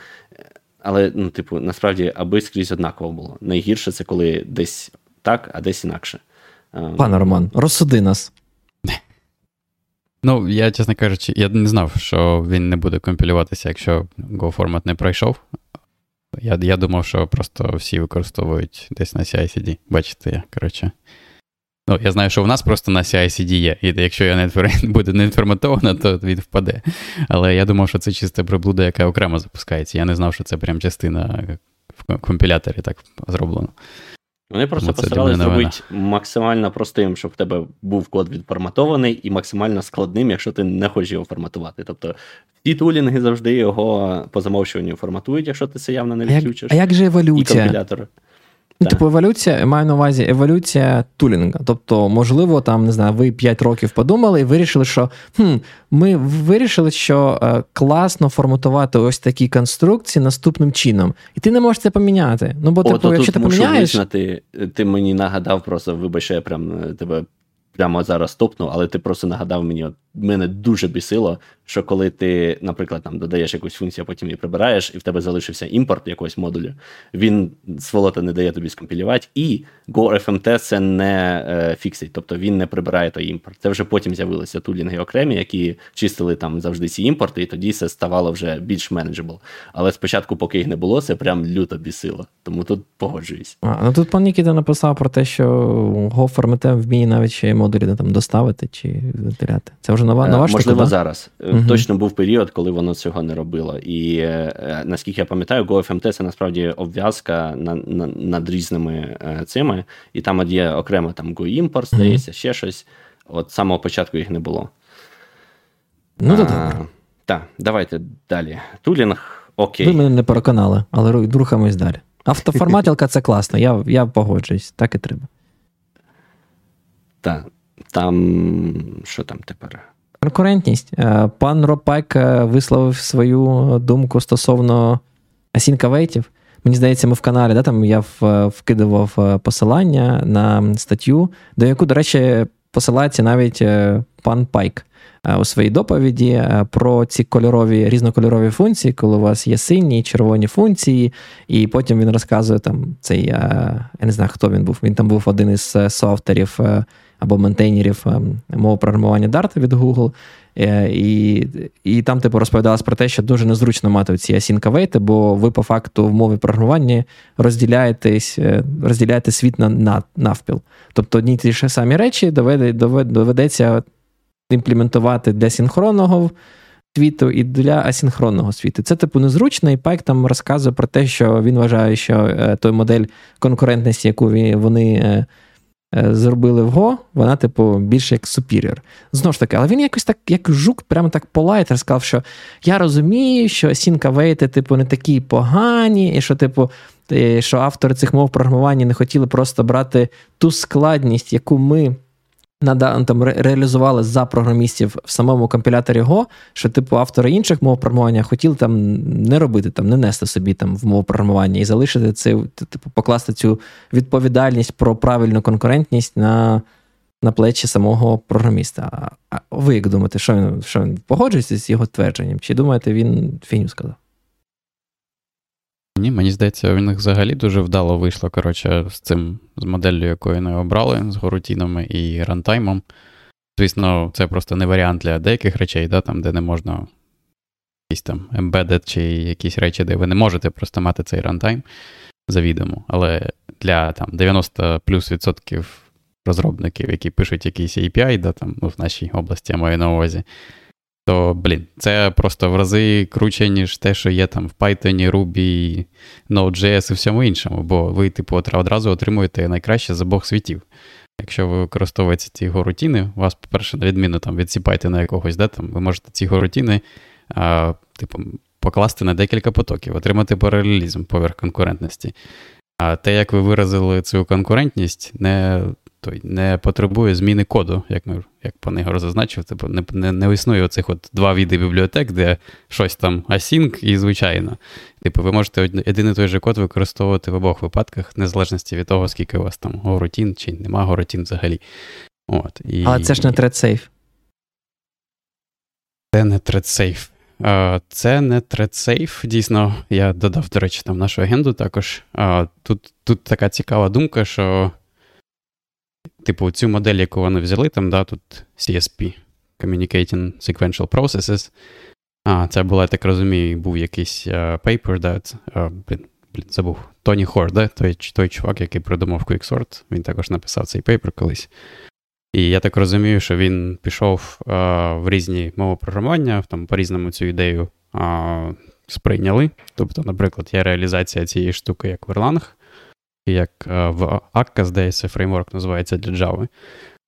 Але, ну, типу, насправді, аби скрізь однаково було. Найгірше це коли десь так, а десь інакше. Ем, Пане Роман, розсуди нас. Ну, я, чесно кажучи, я не знав, що він не буде компілюватися, якщо Go формат не пройшов. Я я думав, що просто всі використовують десь на CI-CD. Бачите, я, коротше. Ну, я знаю, що в нас просто на CI-CD є, і якщо я не буде не інформатована, то він впаде. Але я думав, що це чиста приблуда, яка окремо запускається. Я не знав, що це прям частина в компіляторі так зроблено. Вони просто постаралися зробити максимально простим, щоб в тебе був код відформатований, і максимально складним, якщо ти не хочеш його форматувати. Тобто всі тулінги завжди його по замовчуванню форматують, якщо ти це явно не відключиш. А як, а як же еволюція? І компілятор. Ну, типу, еволюція, я маю на увазі еволюція тулінга. Тобто, можливо, там не знаю, ви 5 років подумали і вирішили, що хм, ми вирішили, що е, класно форматувати ось такі конструкції наступним чином. І ти не можеш це поміняти. Ну, бо типу, якщо ти поміняєш... Визнати, ти мені нагадав просто, вибач, я прям е, тебе прямо зараз стопну, але ти просто нагадав мені, от мене дуже бісило, що коли ти, наприклад, там додаєш якусь функцію, а потім її прибираєш, і в тебе залишився імпорт якогось модулю, він сволота не дає тобі скомпілювати, і GoFMT це не е, фіксить, тобто він не прибирає той імпорт. Це вже потім з'явилися тулінги окремі, які чистили там завжди ці імпорти, і тоді це ставало вже більш manageable. Але спочатку, поки їх не було, це прям люто бісило. Тому тут погоджуюсь. А, ну тут пан Нікіта написав про те, що GoFMT вміє навіть ще модулі там доставити чи виділяти. Це вже нова нова е, Можливо, штука, зараз. Угу. Точно був період, коли воно цього не робило. І е, наскільки я пам'ятаю, GoFMT це насправді обв'язка над, над різними цими, і там є окремо там GoImport, здається, угу. ще щось. От з самого початку їх не було. Ну, то так. Так, давайте далі. Тулінг, окей. Ви мене не переконали, але рухаємось далі. Автоформатілка це класно, я я погоджуюсь, так і треба. Так. Там що там тепер? Конкурентність. Е, пан Ропайк е, висловив свою думку стосовно асінкавейтів. Мені здається, ми в каналі, да, там я вкидував е, посилання на статтю, до яку, до речі, посилається навіть пан Пайк у своїй доповіді про ці кольорові різнокольорові функції, коли у вас є сині і червоні функції, і потім він розказує там цей, я не знаю, хто він був. Він там був один із соавторів або ментейнерів ем, мови програмування Dart від Google. Е, і і там, типу, розповідалось про те, що дуже незручно мати ці async бо ви по факту в мові програмування розділяєтесь, е, розділяєте світ на, на навпіл. Тобто одні ті ж самі речі доведеться імплементувати для синхронного світу і для асінхронного світу. Це, типу, незручно, і Пайк там розказує про те, що він вважає, що е, той модель конкурентності, яку вони Е, зробили в Go, вона, типу, більше як superior. Знову ж таки, але він якось так, як жук, прямо так полайтер сказав, що я розумію, що Сінка Вейти, типу, не такі погані, і що, типу, що автори цих мов програмування не хотіли просто брати ту складність, яку ми там реалізували за програмістів в самому компіляторі Go, що типу автори інших мов програмування хотіли там не робити, там не нести собі там в мову програмування і залишити це, типу, покласти цю відповідальність про правильну конкурентність на на плечі самого програміста. А ви як думаєте, що він що він погоджується з його твердженням? Чи думаєте, він фіню сказав? Ні, мені здається, в них взагалі дуже вдало вийшло, коротше, з цим, з моделлю, якою вони обрали, з горутінами і рантаймом. Звісно, це просто не варіант для деяких речей, да, там, де не можна якісь там embedded чи якісь речі, де ви не можете просто мати цей рантайм завідомо. Але для там 90 плюс відсотків розробників, які пишуть якийсь API, да, там, ну, в нашій області я маю на увазі, то, блін, це просто в рази круче, ніж те, що є там в Python, Ruby, Node.js і всьому іншому, бо ви, типу, одразу отримуєте найкраще з обох світів. Якщо ви використовуєте ці горутіни, у вас, по-перше, на відміну там, від на якогось, да, там, ви можете ці горутіни а, типу, покласти на декілька потоків, отримати паралелізм поверх конкурентності. А те, як ви виразили цю конкурентність, не той не потребує зміни коду, як ми, як пан Ігор зазначив, типу, не не, не існує оцих от два види бібліотек, де щось там async і звичайно. Типу, ви можете один і той же код використовувати в обох випадках, незалежності від того, скільки у вас там горутін чи нема горутін взагалі. От, і... Але це ж не ThreadSafe. Це не ThreadSafe. Це не ThreadSafe, Дійсно, я додав, до речі, там нашу агенду також. Тут тут така цікава думка, що Типу, цю модель, яку вони взяли, там, да, тут CSP, Communicating Sequential Processes. А, це була, я так розумію, був якийсь paper, да, uh, блін, забув, Тоні Хор, да? той той чувак, який придумав QuickSort, він також написав цей paper колись. І я так розумію, що він пішов а, в різні мови програмування, там по-різному цю ідею а, сприйняли. Тобто, наприклад, є реалізація цієї штуки як Erlang, як в Akka, здається, фреймворк називається для Java.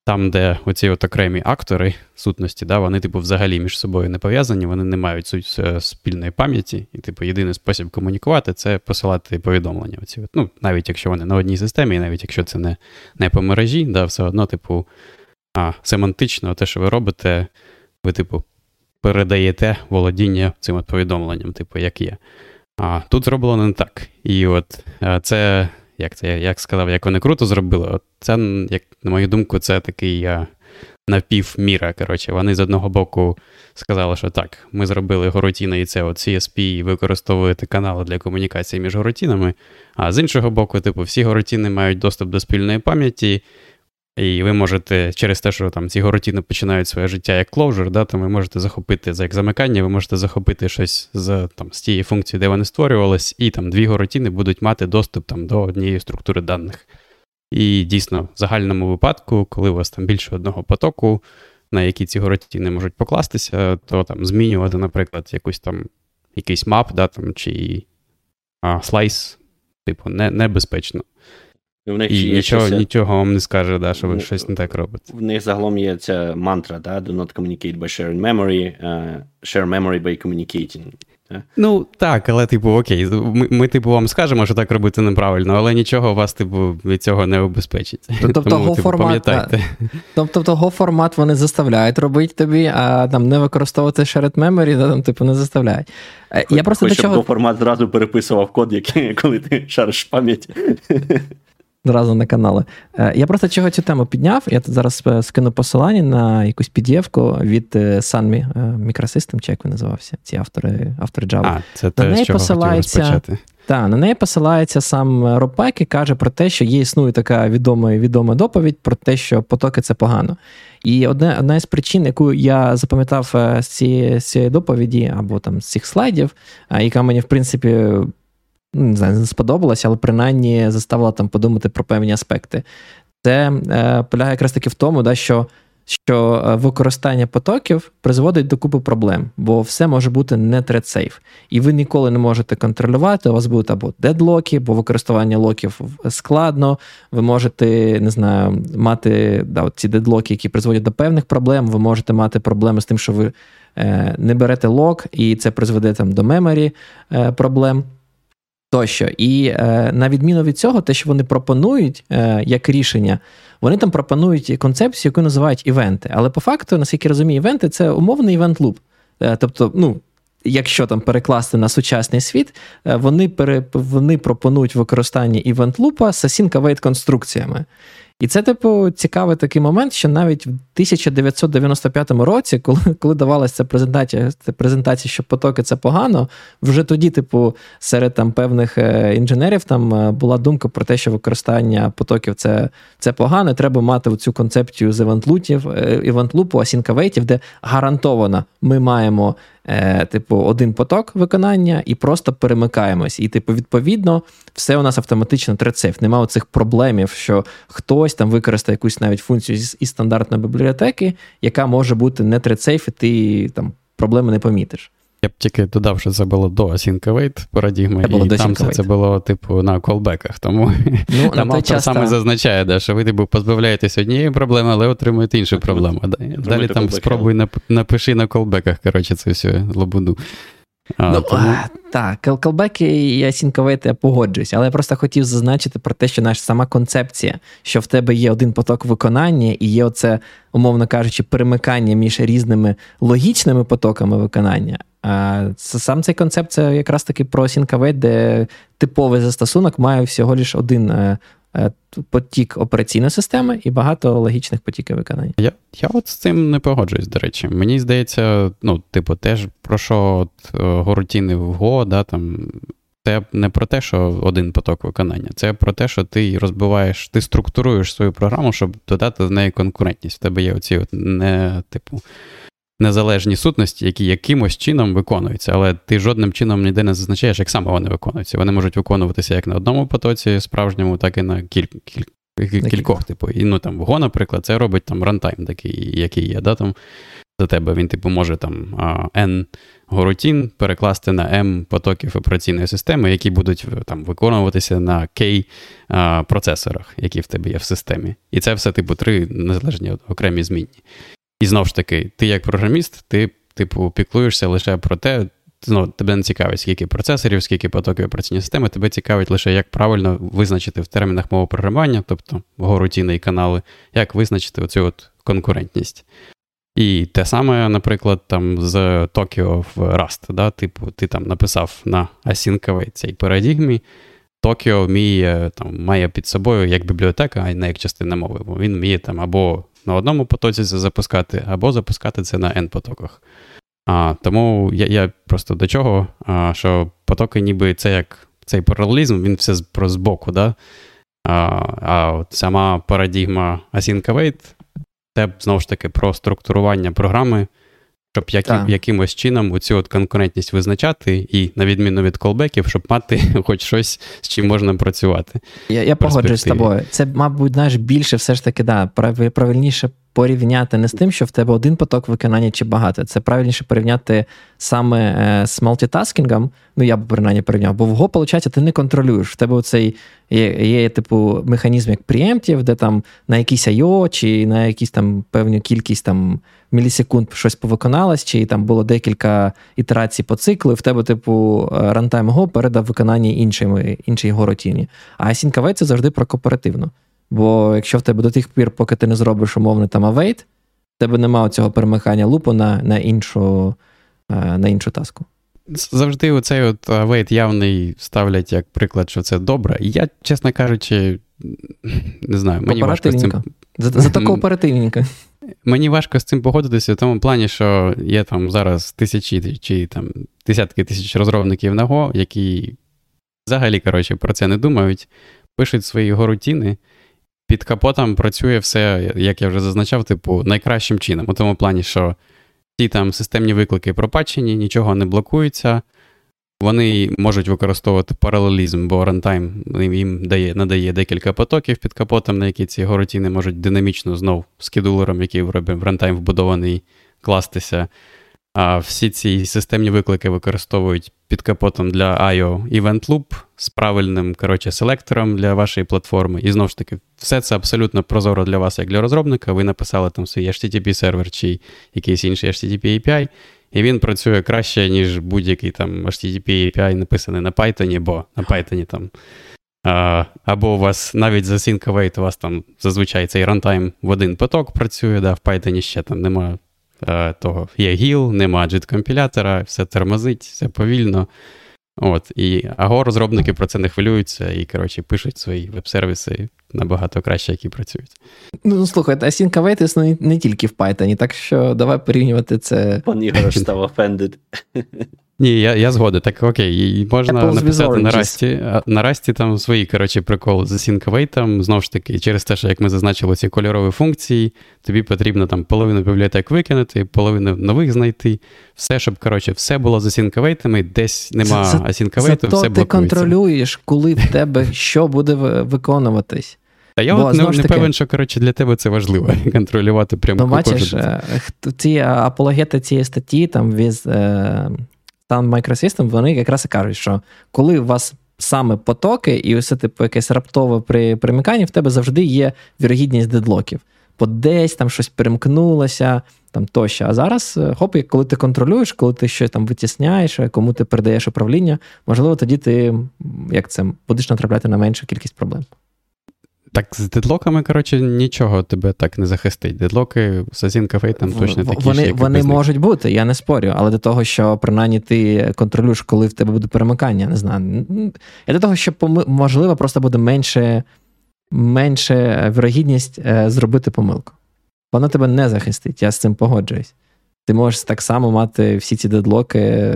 Там, де оці от окремі актори сутності, да, вони, типу, взагалі між собою не пов'язані, вони не мають суть е, спільної пам'яті, і, типу, єдиний спосіб комунікувати це посилати повідомлення. Оці. Ну, Навіть якщо вони на одній системі, і навіть якщо це не не по мережі, да, все одно, типу, а, семантично, те, що ви робите, ви, типу, передаєте володіння цим от повідомленням, типу, як є. А тут зроблено не так. І от е, це як це як сказав, як вони круто зробили. От Це, як, на мою думку, це такий а, напівміра. Коротше, вони з одного боку сказали, що так, ми зробили горотіна і це от CSP, і використовуєте канали для комунікації між горотінами. А з іншого боку, типу, всі горотіни мають доступ до спільної пам'яті. І ви можете через те, що там ці горотіни починають своє життя як closure, да, то ви можете захопити за як замикання, ви можете захопити щось з там, з тієї функції, де вони створювались, і там дві горотіни будуть мати доступ там, до однієї структури даних. І дійсно, в загальному випадку, коли у вас там більше одного потоку, на які ці горотіни можуть покластися, то там змінювати, наприклад, якусь там якийсь мап, да, там, чи а, слайс, типу, не, небезпечно. В них І нічого щось... нічого вам не скаже, да, що ви щось не так робите. В них загалом є ця мантра, да, do not communicate by sharing memory, uh, share memory by communicating. Ну так, але типу, окей, ми, ми, типу, вам скажемо, що так робити неправильно, але нічого вас, типу, від цього не обезпечить. Тобто того типу, формат, тобто того формат вони заставляють робити тобі, а там не використовувати shared memory, там, типу, не заставляють. Хоч, Я просто Хоч, до чого... формат зразу переписував код, який, коли ти шариш пам'ять. Зразу на канали. Е, я просто чого цю тему підняв. Я тут зараз е, скину посилання на якусь pdf від е, Sunmi Microsystem, чи як він називався, ці автори автори Java. А, це те, на неї з чого посилається. Так, на неї посилається сам Робек і каже про те, що є існує така відома відома доповідь про те, що потоки це погано. І одна одна з причин, яку я запам'ятав з цієї, з цієї доповіді або там з цих слайдів, яка мені, в принципі, не знаю, не сподобалось, але принаймні заставила там подумати про певні аспекти. Це е, полягає якраз таки в тому, да, що що е, використання потоків призводить до купи проблем, бо все може бути не thread-safe. І ви ніколи не можете контролювати, у вас будуть або дедлоки, бо використання локів складно, ви можете не знаю, мати да, ці дедлоки, які призводять до певних проблем, ви можете мати проблеми з тим, що ви е, не берете лок, і це призведе там, до меморі е, проблем тощо. І е, на відміну від цього, те, що вони пропонують е, як рішення, вони там пропонують концепцію, яку називають івенти. Але по факту, наскільки розумію, івенти це умовний івент-луп. Е, тобто, ну. Якщо там перекласти на сучасний світ, е, вони пере, вони пропонують використання івент-лупа з async конструкціями. І це, типу, цікавий такий момент, що навіть в 1995 році, коли коли давалася презентація, презентація, що потоки це погано, вже тоді, типу, серед там певних е, інженерів там е, була думка про те, що використання потоків це це погано. Треба мати цю концепцію з івент-лутів, е, івент-лупу, асінкавейтів, де гарантовано ми маємо е, типу, один поток виконання і просто перемикаємось. І, типу, відповідно, все у нас автоматично трецейф. Нема оцих проблемів, що хтось там використає якусь навіть функцію із, стандартної бібліотеки, яка може бути не трецейф, і ти там проблеми не помітиш. Я б тільки додав, що це було до Async Await парадігми, і там це, це було, типу, на колбеках. Тому ну, там автор часто... саме зазначає, да, що ви типу, позбавляєтесь однієї проблеми, але отримуєте іншу проблему. Далі там спробуй напиши на callback-ах, коротше, це все лобуду. А, ну, тому... Так, callback-и і async/await-и я погоджуюся, але я просто хотів зазначити про те, що не сама концепція, що в тебе є один поток виконання, і є оце, умовно кажучи, перемикання між різними логічними потоками виконання. А сам цей концепт це якраз таки про async/await, де типовий застосунок має всього лише один Е, потік операційної системи і багато логічних потіків виконання. Я я от з цим не погоджуюсь, до речі. Мені здається, ну, типу, теж про що от, е, горутіни в Go, да, там. Це не про те, що один поток виконання, це про те, що ти розбиваєш, ти структуруєш свою програму, щоб додати з неї конкурентність. В тебе є оці от не, типу, незалежні сутності, які якимось чином виконуються, але ти жодним чином ніде не зазначаєш, як саме вони виконуються. Вони можуть виконуватися як на одному потоці справжньому, так і на кіль... Кіль... кількох, типу. І ну там Go, наприклад, це робить там рантайм, такий, який є. да, там за тебе. Він, типу, може там N горутін перекласти на M потоків операційної системи, які будуть там виконуватися на K процесорах, які в тебе є в системі. І це все, типу, три незалежні окремі змінні. І знову ж таки, ти як програміст, ти, типу, піклуєшся лише про те. Ну, тебе не цікавить, скільки процесорів, скільки потоків операційної системи, тебе цікавить лише, як правильно визначити в термінах мови програмування, тобто горутіни і канали, як визначити оцю от конкурентність. І те саме, наприклад, там з Токіо в Rust. Да? Типу, ти там написав на асінковій цій парадігмі. Токіо вміє, там, має під собою як бібліотека, а не як частина мови. Бо він вміє там або на одному потоці це запускати, або запускати це на N-потоках. А, Тому я я просто до чого, а, що потоки, ніби це як цей паралелізм, він все про збоку. Да? А а от сама парадігма Async Await, це знову ж таки про структурування програми, щоб які, якимось чином оцю от конкурентність визначати, і, на відміну від колбеків, щоб мати хоч щось, з чим можна працювати. Я я погоджуюсь з тобою. Це, мабуть, знаєш, більше все ж таки, да, правильніше порівняти не з тим, що в тебе один поток виконання чи багато. Це правильніше порівняти саме е, з мультитаскінгом. Ну, я б принаймні порівняв, бо в Go, виходить, ти не контролюєш. В тебе оцей є, є типу механізм як преемптів, де там на якийсь IO чи на якісь там певну кількість там мілісекунд щось повиконалось, чи там було декілька ітерацій по циклу, і в тебе, типу, runtime Go передав виконання іншій, іншій його рутині. А Async це завжди про кооперативно. Бо якщо в тебе до тих пір, поки ти не зробиш умовний там await, в тебе немає цього перемикання лупу на на, іншу е, на іншу таску. Завжди оцей от await явний ставлять як приклад, що це добре. І я, чесно кажучи, не знаю, мені важко з цим. За, за таку оперативненько. Мені важко з цим погодитися в тому плані, що є там зараз тисячі чи там десятки тисяч розробників на Go, які взагалі, коротше, про це не думають, пишуть свої горутіни, під капотом працює все, як я вже зазначав, типу, найкращим чином. У тому плані, що ці там системні виклики пропачені, нічого не блокується. Вони можуть використовувати паралелізм, бо рантайм їм дає, надає декілька потоків під капотом, на які ці горотіни можуть динамічно знов з кедулером, який в рантайм вбудований, кластися. А всі ці системні виклики використовують під капотом для IO Event Loop з правильним коротше, селектором для вашої платформи. І знову ж таки, все це абсолютно прозоро для вас, як для розробника. Ви написали там свій HTTP сервер чи якийсь інший HTTP API, і він працює краще, ніж будь-який там HTTP API написаний на Python, бо на Python там. А, Або у вас навіть за Sync у вас там зазвичай цей рантайм в один поток працює, да, в Python ще там немає а, того є гіл, нема JIT-компілятора, все тормозить, все повільно. От, і Аго розробники про це не хвилюються і, коротше, пишуть свої веб-сервіси набагато краще, які працюють. Ну, слухайте, слухай, Async Await існує не тільки в Python, так що давай порівнювати це. Пан Ігор став offended. Ні, я я згоден. Так окей, можна Apple's написати на Расті. На Расті там свої коротше, приколи з Async Знову ж таки, через те, що як ми зазначили ці кольорові функції, тобі потрібно там половину бібліотек викинути, половину нових знайти. Все, щоб коротше, все було з Async десь нема Async все блокується. ти контролюєш, коли в тебе що буде виконуватись. Та я Бо, от не, не таки, певен, що коротше, для тебе це важливо контролювати прямо. Ну, бачиш, е, ці апологети цієї статті, там від Sun Microsystem, вони якраз і кажуть, що коли у вас саме потоки, і ось типу якесь раптове при примиканні, в тебе завжди є вірогідність дедлоків. Бо десь там щось перемкнулося, там тощо. А зараз, е, хоп, коли ти контролюєш, коли ти щось там витісняєш, кому ти передаєш управління, можливо, тоді ти як це будеш натрапляти на меншу кількість проблем. Так, з дедлоками, коротше, нічого тебе так не захистить. Дедлоки з Async там точно такі. Вони ж, вони можуть бути, я не спорю, але до того, що принаймні ти контролюєш, коли в тебе буде перемикання, не знаю. Я до того, що можливо, просто буде менше менше вірогідність е, зробити помилку. Воно тебе не захистить, я з цим погоджуюсь. Ти можеш так само мати всі ці дедлоки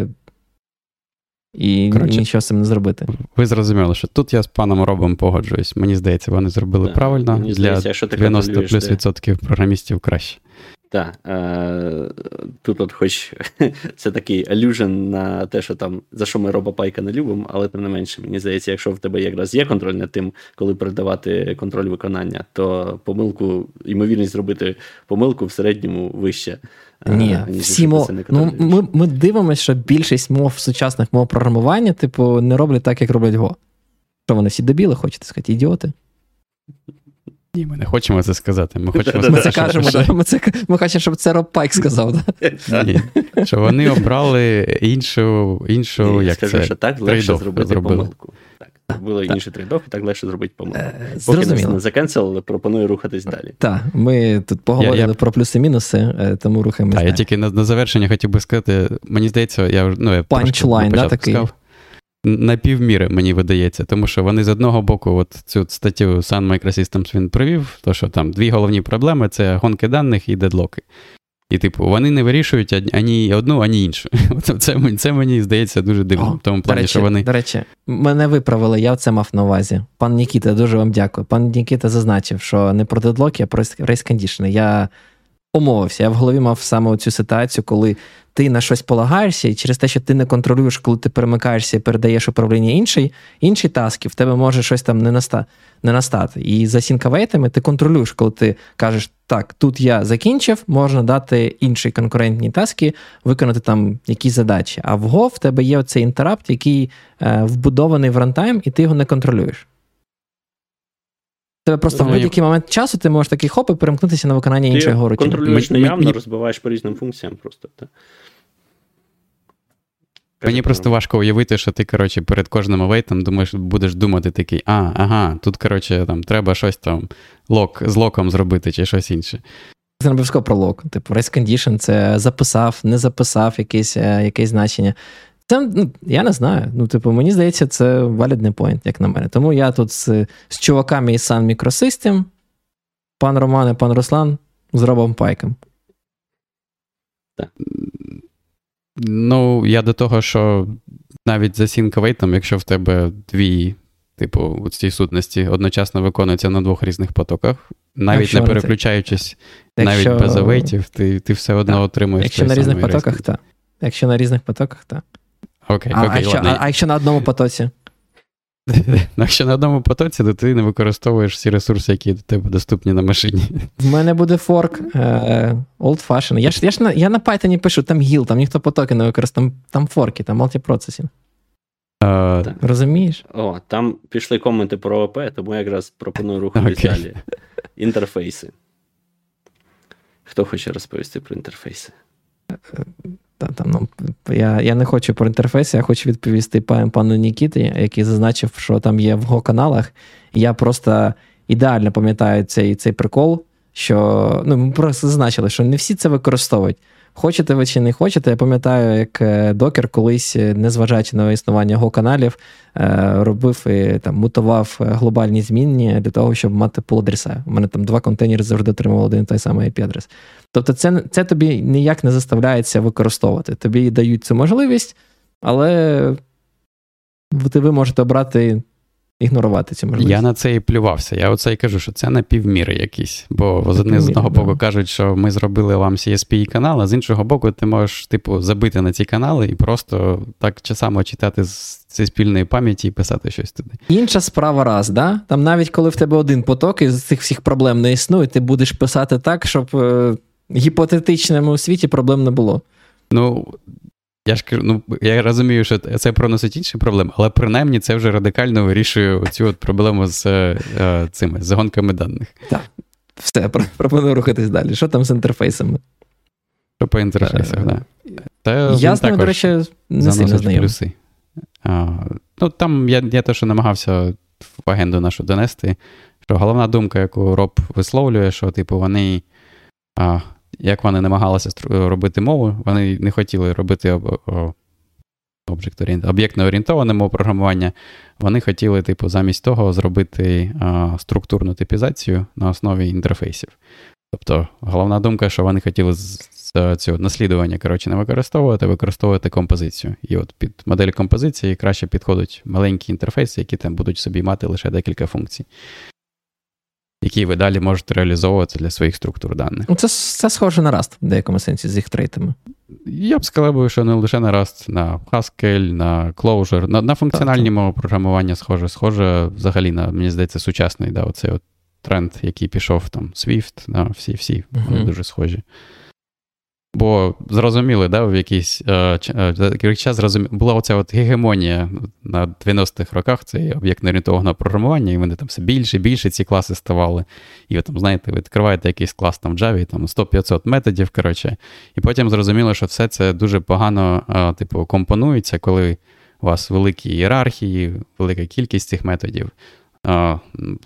і Коротше, нічого з цим не зробити. Ви зрозуміли, що тут я з паном Робом погоджуюсь. Мені здається, вони зробили да, правильно. Для здається, 90 плюс відсотків програмістів краще. Так, е, тут, от, хоч це такий алюжен на те, що там за що ми робопайка не любимо, але тим не менше, мені здається, якщо в тебе якраз є контроль над тим, коли передавати контроль виконання, то помилку, ймовірність зробити помилку в середньому вище. Е, Ні, всі мов... ну, ми, ми дивимося, що більшість мов сучасних мов програмування, типу, не роблять так, як роблять Go. Що вони всі дебіли, хочете сказати, ідіоти? Ні, ми не хочемо це сказати. Ми хочемо ми це кажемо, що... ми, це, ми хочемо, щоб це Роб Пайк сказав. Да? Ні, Що вони обрали іншу, іншу Ні, як скажу, це, що так легше зробити помилку. Так, було Так. інший трейдоф, і так легше зробити помилку. Е, Поки нас Зрозуміло. не закенселили, пропоную рухатись далі. Так, ми тут поговорили Я- я- про плюси-мінуси, е, тому рухаємося. Так, я тільки на, на завершення хотів би сказати, мені здається, я вже ну, я трошки да, такий? сказав. На півміри, мені видається, тому що вони з одного боку, от цю статтю Sun Microsystems він привів, то що там дві головні проблеми це гонки даних і дедлоки. І, типу, вони не вирішують ані- одну, ані іншу. Це, це мені здається дуже дивно. О, в тому До речі, що вони. до речі, мене виправили, я це мав на увазі. Пан Нікіта, дуже вам дякую. Пан Нікіта зазначив, що не про дедлоки, а про рейс-кондішни. Я помовився. Я в голові мав саме цю ситуацію, коли ти на щось полагаєшся, і через те, що ти не контролюєш, коли ти перемикаєшся і передаєш управління інший, інші таски, в тебе може щось там не, наста, не настати. І за сінкавейтами ти контролюєш, коли ти кажеш, так, тут я закінчив, можна дати інші конкурентні таски, виконати там якісь задачі. А в Go в тебе є цей інтерапт, який е, вбудований в рантайм, і ти його не контролюєш. Тебе просто Ну, в будь-який момент часу ти можеш такий хоп і перемкнутися на виконання Ти іншого рутини. контролюєш наявно, розбиваєш по різним функціям просто. Так. Мені просто важко уявити, що ти, коротше, перед кожним авейтом думаєш, будеш думати такий, а, ага, тут, коротше, там треба щось там лок, з локом зробити чи щось інше. Це не обов'язково про лок. Типу, race condition це записав, не записав якесь, е, якесь значення. Це, ну, я не знаю. Ну, типу, мені здається, це валідний point, як на мене. Тому я тут з, з чуваками із Sun Microsystem, пан Роман і пан Руслан з Робом Пайком. Ну, я до того, що навіть за сінковейтом, якщо в тебе дві, типу, у цій сутності одночасно виконуються на двох різних потоках, навіть Якщо не переключаючись, це... навіть без авейтів, ти, ти все одно Так. отримуєш. Якщо на різних потоках, так. Якщо на різних потоках, так. Окей, А, окей, якщо, ладно. а, а якщо на одному потоці? Ну, Якщо на одному потоці, то ти не використовуєш всі ресурси, які до тебе доступні на машині. В мене буде форк е, old fashion. Я ж, я ж на, я на Python пишу, там гіл, там ніхто потоки не використовує, там, там форки, там мультипроцесінг. Розумієш? О, там пішли коменти про ОП, тому я якраз пропоную рухатись Окей. далі. Інтерфейси. Хто хоче розповісти про інтерфейси? Та, там, ну, я, я не хочу про інтерфейс, я хочу відповісти пану, Нікіті, який зазначив, що там є в го каналах. Я просто ідеально пам'ятаю цей, цей прикол, що ну, ми просто зазначили, що не всі це використовують. Хочете ви чи не хочете, я пам'ятаю, як е, докер колись, е, незважаючи на існування го каналів, е, робив і там мутував глобальні змінні для того, щоб мати пул адреса. У мене там два контейнери завжди отримували один і той самий IP-адрес. Тобто, це, це тобі ніяк не заставляється використовувати. Тобі дають цю можливість, але ви можете обрати ігнорувати цю можливість. Я на це і плювався. Я оце і кажу, що це на півміри якісь. Бо з одни- з одного да. боку кажуть, що ми зробили вам CSP канал, а з іншого боку, ти можеш, типу, забити на ці канали і просто так часами читати з цієї спільної пам'яті і писати щось туди. Інша справа раз, да? Там навіть коли в тебе один поток і з цих всіх проблем не існує, ти будеш писати так, щоб е, в гіпотетичному світі проблем не було. Ну, я ж кажу, ну я розумію, що це проносить інші проблеми, але принаймні це вже радикально вирішує цю от проблему з е, цими загонками даних. Так, Все, пропоную рухатись далі. Що там з інтерфейсами? Що по інтерфейсах, Е, так. Це Я з ними, до речі, не сильно знайомий. плюси. А, ну, там я, я те, що намагався в агенду нашу донести, що головна думка, яку Роб висловлює, що, типу, вони, а, як вони намагалися робити мову, вони не хотіли робити об, об'єкт-орієнт- об'єктно-орієнтоване мову програмування, вони хотіли, типу, замість того зробити а, структурну типізацію на основі інтерфейсів. Тобто, головна думка, що вони хотіли з, з цього наслідування коротше, не використовувати, а використовувати композицію. І от під модель композиції краще підходять маленькі інтерфейси, які там будуть собі мати лише декілька функцій. Які ви далі можете реалізовувати для своїх структур даних. Ну, Це це схоже на Rust в деякому сенсі з їх трейтами. Я б сказав, що не лише на Rust, на Haskell, на Clojure, на на функціональні мови програмування схоже, схоже взагалі на, мені здається, сучасний да, оцей от тренд, який пішов там Swift, да, всі-всі, вони uh-huh. дуже схожі. Бо зрозуміли, да, в якийсь е, е час зрозумі... була оця от гегемонія на 90-х роках, це об'єктно орієнтованого програмування, і вони там все більше і більше ці класи ставали. І ви там, знаєте, ви відкриваєте якийсь клас там в Java, там 100-500 методів, коротше, і потім зрозуміло, що все це дуже погано, е, типу, компонується, коли у вас великі ієрархії, велика кількість цих методів.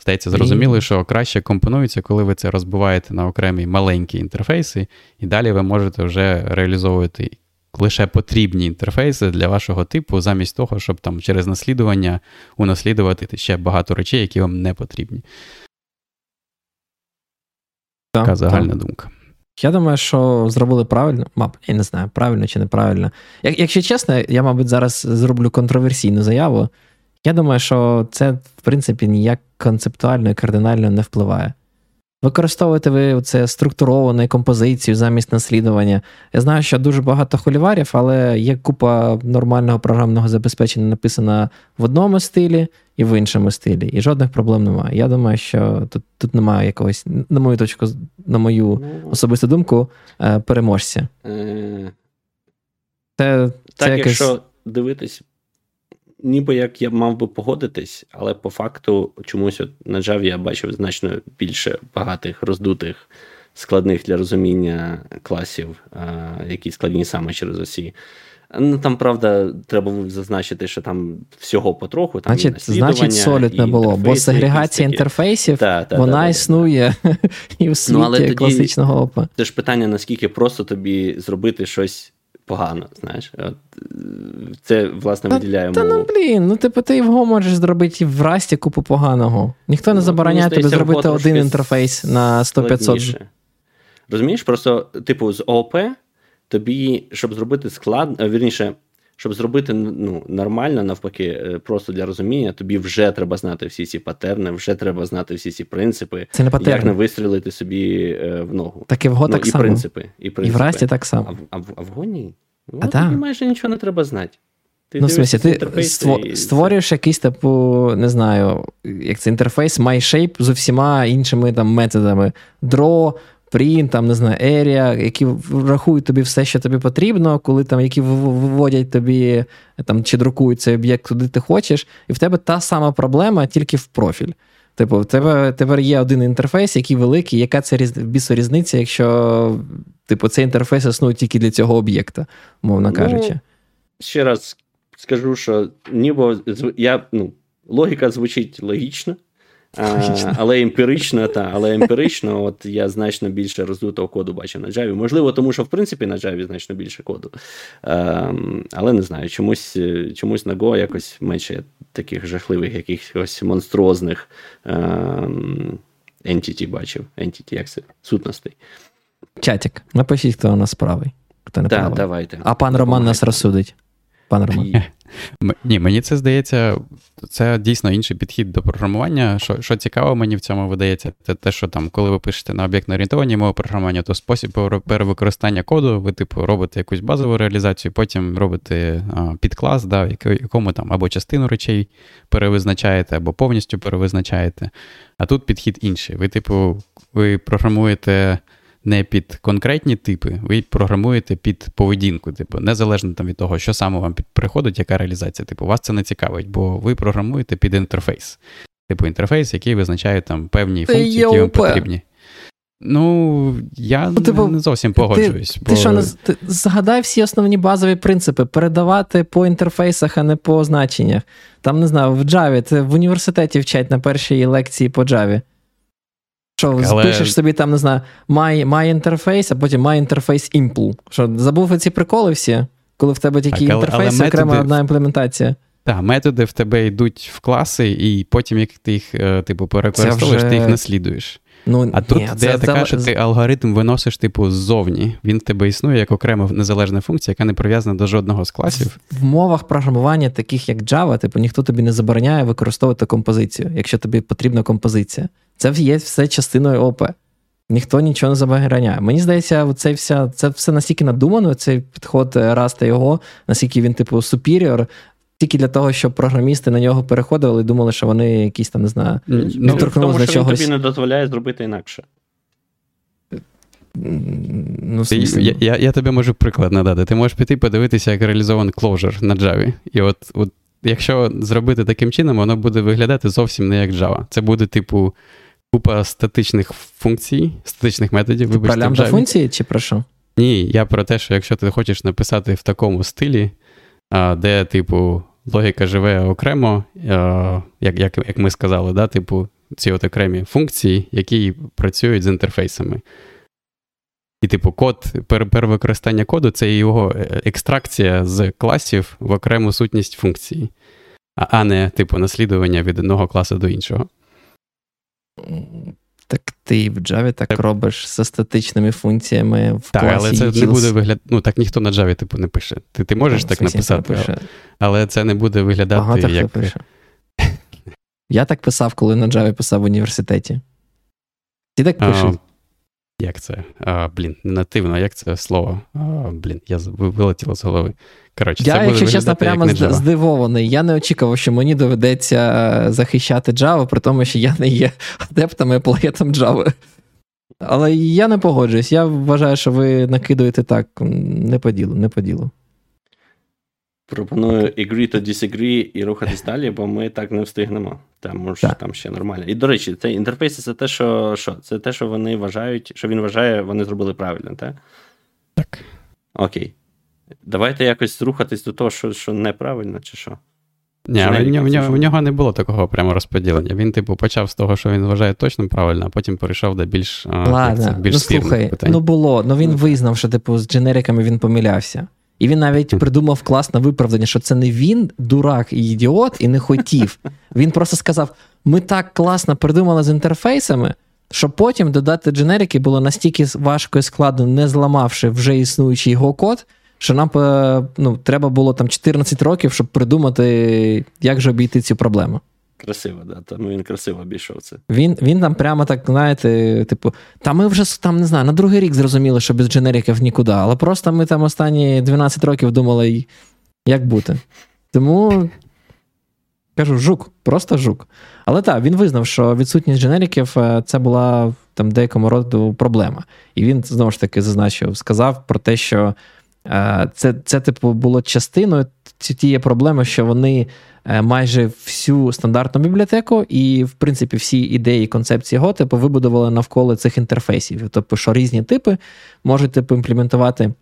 Здається, зрозуміли, що краще компонується, коли ви це розбиваєте на окремі маленькі інтерфейси, і далі ви можете вже реалізовувати лише потрібні інтерфейси для вашого типу, замість того, щоб там через наслідування унаслідувати ще багато речей, які вам не потрібні. Так, така загальна так. думка. Я думаю, що зробили правильно, мабуть, я не знаю, правильно чи неправильно. Як, Якщо чесно, я, мабуть, зараз зроблю контроверсійну заяву. Я думаю, що це, в принципі, ніяк концептуально і кардинально не впливає. Використовуєте ви це структуровану композицію замість наслідування. Я знаю, що дуже багато холіварів, але є купа нормального програмного забезпечення написана в одному стилі і в іншому стилі. І жодних проблем немає. Я думаю, що тут тут немає якогось, на мою точку, на мою ну, особисту думку, е, переможця. Е, це, Так, це якщо дивитись ніби як я мав би погодитись, але по факту чомусь от на Java я бачив значно більше багатих, роздутих, складних для розуміння класів, які складні саме через осі. Ну, Там, правда, треба зазначити, що там всього потроху. Там Значить, значить Solid не було, бо сегрегація інтерфейсів та, та, вона та, існує і в світі ну, але тоді, класичного опа. Це ж питання, наскільки просто тобі зробити щось погано, знаєш. От, Це, власне, виділяє Та, та ну блін, ну типу, ти його можеш зробити в Расті купу поганого. Ніхто не ну, забороняє тобі зробити один інтерфейс на 100-500. Розумієш, просто, типу, з ООП тобі, щоб зробити склад, вірніше, щоб зробити ну, нормально, навпаки, е, просто для розуміння, тобі вже треба знати всі ці патерни, вже треба знати всі ці принципи, Це не патерни. як не вистрілити собі е, в ногу. Так і в Го ну, так і само. Принципи, і принципи. І в Расті так само. А в, а в, а в Го ні. В Го тобі майже нічого не треба знати. Ти ну, в смысле, ти ство, створюєш якийсь типу, не знаю, як це інтерфейс MyShape з усіма іншими там методами. Draw, print, там, не знаю, area, які рахують тобі все, що тобі потрібно, коли там, які виводять тобі там, чи друкують цей об'єкт, куди ти хочеш, і в тебе та сама проблема, тільки в профіль. Типу, в тебе тепер є один інтерфейс, який великий, яка це різ... бісо різниця, якщо типу, цей інтерфейс існує тільки для цього об'єкта, мовно ну, кажучи. Ще раз скажу, що ніби я, ну, логіка звучить логічно. А, але емпірично, та, але емпірично, от я значно більше роздутого коду бачив на Java. Можливо, тому що в принципі на Java значно більше коду. А, ем, але не знаю, чомусь чомусь на Go якось менше таких жахливих, якихось монструозних а, ем, entity бачив. Entity, як це? Сутностей. Чатик, напишіть, хто у нас правий. Хто не да, правий. давайте. А пан Роман нас розсудить. Пан Роман. Ні, мені це здається, це дійсно інший підхід до програмування. Що що цікаво, мені в цьому видається, це те, що там, коли ви пишете на об'єктно орієнтовані мови програмування, то спосіб перевикористання коду, ви, типу, робите якусь базову реалізацію, потім робите а, підклас, да, якому там або частину речей перевизначаєте, або повністю перевизначаєте. А тут підхід інший. Ви, типу, ви програмуєте не під конкретні типи, ви програмуєте під поведінку, типу, незалежно там від того, що саме вам приходить, яка реалізація. Типу, вас це не цікавить, бо ви програмуєте під інтерфейс. Типу інтерфейс, який визначає там певні функції, які вам потрібні. Ну, я ну, типу, не зовсім погоджуюсь. Ти, бо... ти що, ти згадай всі основні базові принципи: передавати по інтерфейсах, а не по значеннях. Там, не знаю, в Java, це в університеті вчать на першій лекції по Java. Що Але... пишеш собі там, не знаю, my, my інтерфейс, а потім my інтерфейс імпл. Що забув ці приколи всі, коли в тебе тільки так, інтерфейс, але окрема одна імплементація. Так, методи в тебе йдуть в класи, і потім, як ти їх, е, типу, перекористовуєш, вже... ти їх наслідуєш. Ну, А тут ні, це, така, це... що ти алгоритм виносиш, типу, ззовні. Він в тебе існує як окрема незалежна функція, яка не прив'язана до жодного з класів. В мовах програмування, таких як Java, типу, ніхто тобі не забороняє використовувати композицію, якщо тобі потрібна композиція. Це є все частиною ОП. Ніхто нічого не забороняє. Мені здається, це вся, це все настільки надумано, цей підход е, Раста його, наскільки він, типу, superior, тільки для того, щоб програмісти на нього переходили і думали, що вони якісь там, не знаю, ну, не торкнулися до чогось. Він тобі не дозволяє зробити інакше. Ну, я я, я тобі можу приклад надати. Ти можеш піти подивитися, як реалізований Clojure на Java. І от, от якщо зробити таким чином, воно буде виглядати зовсім не як Java. Це буде, типу, купа статичних функцій, статичних методів. Вибачте, про лямбда функції чи про що? Ні, я про те, що якщо ти хочеш написати в такому стилі, де, типу, логіка живе окремо, як як, як ми сказали, да, типу, ці от окремі функції, які працюють з інтерфейсами. І, типу, код, перевикористання коду це його е, екстракція з класів в окрему сутність функції, а не, типу, наслідування від одного класу до іншого. Так ти в Java так, так робиш з статичними функціями в так, класі. Але це це буде виглядати. Ну, так ніхто на Java типу не пише. Ти ти можеш ну, так написати, але, але це не буде виглядати Багато як. Хто пише. Я так писав, коли на Java писав в університеті. Ти так пишеш? Як це? А, Блін, не нативно, як це слово? А, Блін, я вилетіло з голови. Коротше, Я, це якщо чесно, прямо здивований. Я не очікував, що мені доведеться е, захищати Java, при тому, що я не є адептом і плагетом Java. Але я не погоджуюсь. Я вважаю, що ви накидуєте так не по ділу, не по ділу. Пропоную agree to disagree і рухатись далі, бо ми так не встигнемо. Там може так. там ще нормально. І до речі, це інтерфейси це те, що що? Це те, що вони вважають, що він вважає, вони зробили правильно, так? Так. Окей. Давайте якось рухатись до того, що що неправильно, чи що. Ні, в, нього, в, нього, в нього не було такого прямо розподілення. Він, типу, почав з того, що він вважає точно правильно, а потім перейшов до більш Ладно, це, більш ну слухай, питань. Ну було, ну він визнав, що типу з дженериками він помилявся. І він навіть придумав класне виправдання, що це не він, дурак і ідіот, і не хотів. Він просто сказав: ми так класно придумали з інтерфейсами, що потім додати дженерики було настільки важко і складно, не зламавши вже існуючий його код, що нам е, ну, треба було там 14 років, щоб придумати, як же обійти цю проблему. Красиво, да. Тому він красиво обійшов це. Він він там прямо так, знаєте, типу, та ми вже там не знаю, на другий рік зрозуміли, що без дженериків нікуди, але просто ми там останні 12 років думали, як бути. Тому кажу, жук, просто жук. Але так, він визнав, що відсутність дженериків е, це була там деякому роду проблема. І він знову ж таки зазначив, сказав про те, що це, це типу, було частиною тієї проблеми, що вони. Е, майже всю стандартну бібліотеку, і, в принципі, всі ідеї концепції Go типу, вибудували навколо цих інтерфейсів. Тобто, що різні типи можуть типу, імплементувати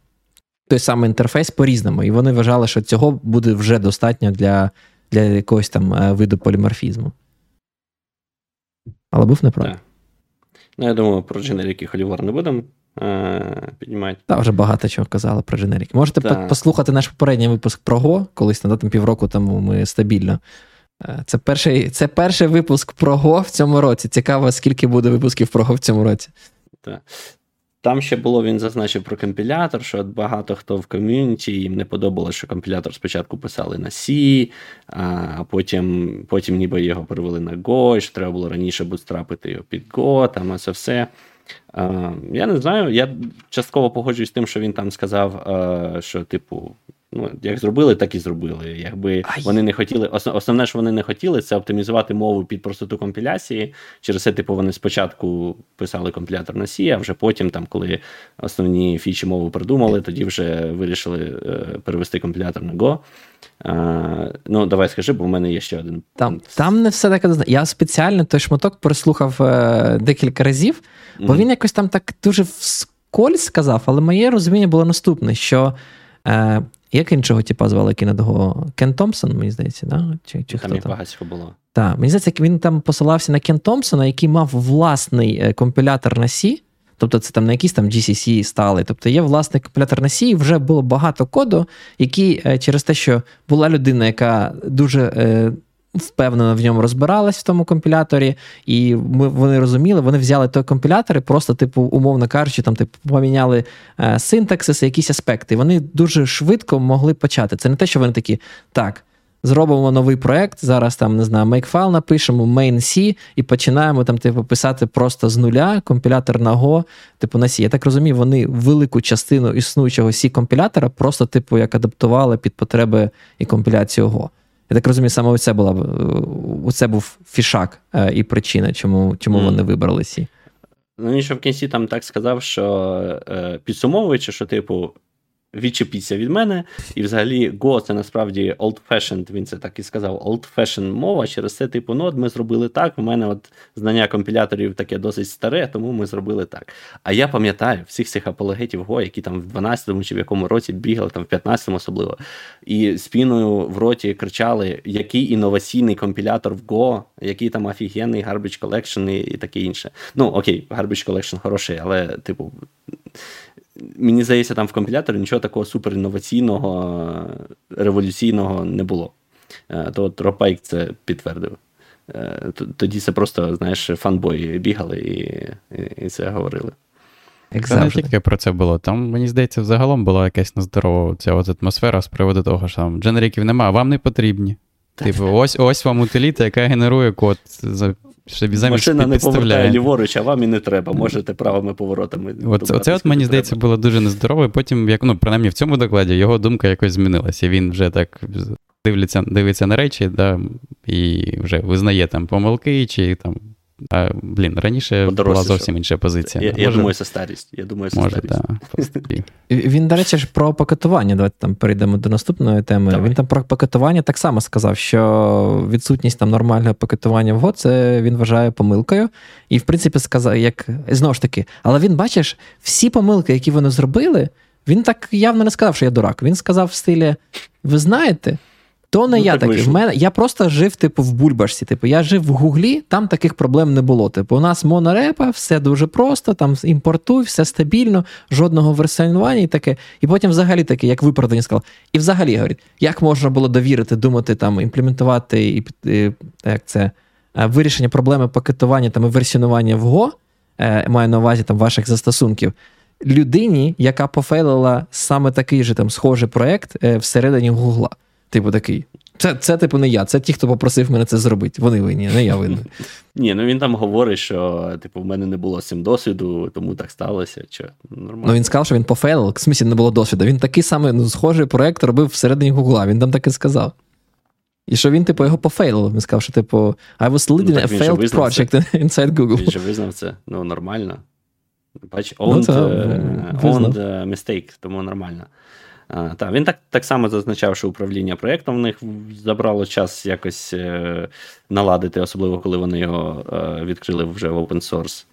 той самий інтерфейс по-різному. І вони вважали, що цього буде вже достатньо для для якогось там е, виду поліморфізму. Але був неправий. Ну, я думаю, про дженеріки холівар не будемо е, піднімати. Та вже багато чого казали про дженеріки. Можете да. послухати наш попередній випуск про Го, колись на там півроку тому ми стабільно. Е, це перший це перший випуск про Го в цьому році. Цікаво, скільки буде випусків про Го в цьому році. Так. Там ще було, він зазначив про компілятор, що багато хто в ком'юніті їм не подобалося, що компілятор спочатку писали на C, а потім потім ніби його перевели на Go, що треба було раніше бутстрапити його під Go, там це все. Я не знаю, я частково погоджуюсь з тим, що він там сказав, що, типу, ну, як зробили, так і зробили. Якби Ай. вони не хотіли, Основне, що вони не хотіли, це оптимізувати мову під простоту компіляції. Через це, типу, вони спочатку писали компілятор на C, а вже потім, там, коли основні фічі мови придумали, тоді вже вирішили е, перевести компілятор на Go. А, Ну, давай скажи, бо в мене є ще один. Там там не все так. Я спеціально той шматок переслухав е, декілька разів, бо mm-hmm. він якось там так дуже вскользь сказав, але моє розуміння було наступне: що е, як іншого типа звали кінедого? Кен Томпсон, мені здається, да? Чи, чи там хто там? багатько було. Так, мені здається, він там посилався на Кен Томпсона, який мав власний е, компілятор на C. Тобто це там не якийсь там GCC сталий. Тобто є власний компілятор на C, і вже було багато коду, який е, через те, що була людина, яка дуже е, впевнено в ньому розбирались в тому компіляторі, і ми, вони розуміли, вони взяли той компілятор і просто, типу, умовно кажучи, там, типу, поміняли е, синтаксис, якісь аспекти. Вони дуже швидко могли почати. Це не те, що вони такі, так. Зробимо новий проект, зараз там не знаю, makefile напишемо, main C, і починаємо там, типу, писати просто з нуля компілятор на Go, типу на C. Я так розумію, вони велику частину існуючого C компілятора просто, типу, як адаптували під потреби і компіляцію Go. Я так розумію, саме це була оце був фішак е, і причина, чому чому mm. вони вибрали сі. Ну, він ще в кінці там так сказав, що е, підсумовуючи, що, типу, відчепіться від мене. І взагалі Go це насправді old-fashioned, він це так і сказав, old-fashioned мова. Через це, типу, ну, от ми зробили так. У мене от знання компіляторів таке досить старе, тому ми зробили так. А я пам'ятаю всіх цих апологетів Go, які там в 12-му чи в якому році бігали, там в 15-му особливо, і спіною в роті кричали, який інноваційний компілятор в Go, який там офігенний Garbage Collection і, таке інше. Ну, окей, Garbage Collection хороший, але, типу мені здається, там в компіляторі нічого такого суперінноваційного, революційного не було. Е, то Ропайк це підтвердив. Е, тоді це просто, знаєш, фанбої бігали і, і, і це говорили. Це не тільки про це було. Там, мені здається, взагалом була якась нездорова ця от атмосфера з приводу того, що там дженериків немає, вам не потрібні. Типу, ось ось вам утиліта, яка генерує код за замість Машина не повертає ліворуч, а вам і не треба. Можете правими поворотами. От, Оце от мені здається було дуже нездорово. Потім, як ну, принаймні в цьому докладі, його думка якось змінилася. Він вже так дивиться дивиться на речі, да, і вже визнає там помилки, чи там а, Блін, раніше була зовсім інша позиція. Я, я думаю, це старість. Я думаю, це може, старість. Да, Він, до речі, ж про пакетування. Давайте там перейдемо до наступної теми. Давай. Він там про пакетування так само сказав, що відсутність там нормального пакетування в ГО, це він вважає помилкою. І, в принципі, сказав, як знову ж таки, але він бачиш, всі помилки, які вони зробили, він так явно не сказав, що я дурак. Він сказав в стилі: ви знаєте. То не ну, я так такий. В мене я просто жив, типу, в бульбашці. Типу, я жив в Гуглі, там таких проблем не було. Типу, у нас монорепа, все дуже просто, там імпортуй, все стабільно, жодного версіонування і таке. І потім взагалі таке, як виправдання сказав. І взагалі говорить, як можна було довірити, думати, там, імплементувати і, і як це, е, вирішення проблеми пакетування там, і версіонування в Go, е, маю на увазі там ваших застосунків. Людині, яка пофейлила саме такий же там схожий проект е, всередині Гугла. Типу такий. Це, це, типу, не я, це ті, хто попросив мене це зробити. Вони винні, не я винний. Ні, ну він там говорить, що типу, в мене не було з цим досвіду, тому так сталося. Чи, нормально. Ну він сказав, що він пофейлив, в смісі не було досвіду. Він такий самий ну, схожий проект робив всередині Гугла, він там так і сказав. І що він, типу, його пофейлив. Він сказав, що, типу, I was leading ну, a failed project це. inside Google. Він же визнав це, ну, нормально. Бач, owned, ну, це, uh, owned mistake, тому нормально. Так, Він так так само зазначав, що управління проєктом в них забрало час якось е, наладити, особливо коли вони його е, відкрили вже в open source.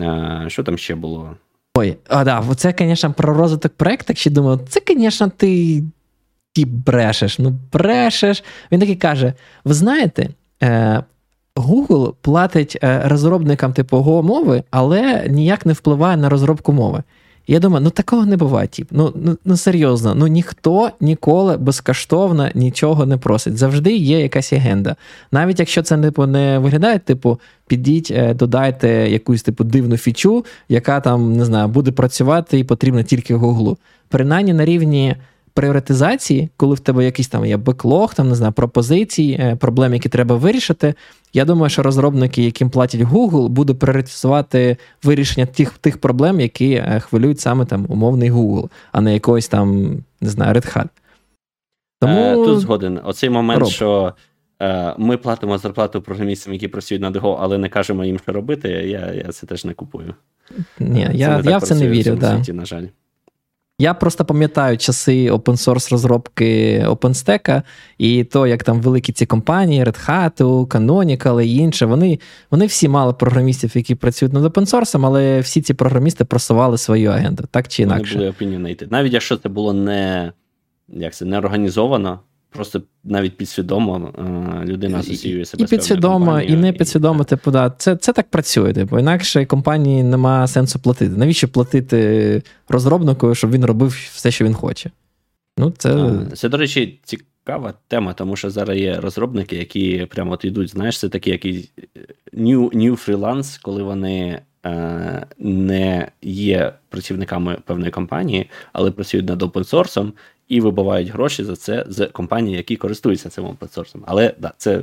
Е, що там ще було? Ой, а да, це, звісно, про розвиток проєкту, ще думаю, це, звісно, ти ти брешеш. Ну, брешеш. Він такий каже: ви знаєте, Google платить розробникам типу мови, але ніяк не впливає на розробку мови. Я думаю, ну такого не буває. Тіп. Ну, ну ну, серйозно, ну ніхто ніколи безкоштовно нічого не просить. Завжди є якась агенда. Навіть якщо це типу, не виглядає, типу, підіть, е, додайте якусь типу дивну фічу, яка там не знаю, буде працювати і потрібна тільки Гуглу. Принаймні на рівні пріоритизації, коли в тебе якийсь там є беклог, там не знаю, пропозиції, е, проблеми, які треба вирішити. Я думаю, що розробники, яким платять Google, будуть пріоритизувати вирішення тих тих проблем, які е, хвилюють саме там умовний Google, а не якогось там, не знаю, Red Hat. Тому... Е, тут згоден. Оцей момент, Роб. що е, ми платимо зарплату програмістам, які працюють над Go, але не кажемо їм, що робити, я я це теж не купую. Ні, це Я я в це не вірю. В да. світі, на жаль. Я просто пам'ятаю часи open-source розробки OpenStack, і то, як там великі ці компанії, Red Hat, Canonical і інше, вони вони всі мали програмістів, які працюють над open-source, але всі ці програмісти просували свою агенту, так чи інакше. Вони були opinionated. Навіть якщо це було не як це, не організовано, Просто навіть підсвідомо е, людина асоціює себе. І підсвідомо, і не підсвідомо, типу, да, це це так працює. Типу, інакше компанії немає сенсу платити. Навіщо платити розробнику, щоб він робив все, що він хоче? Ну, Це, це до речі, цікава тема, тому що зараз є розробники, які прямо от йдуть, знаєш, це такий який new, new freelance, коли вони е, не є працівниками певної компанії, але працюють над опенсорсом і вибивають гроші за це з компанії, які користуються цим опенсорсом. Але да, це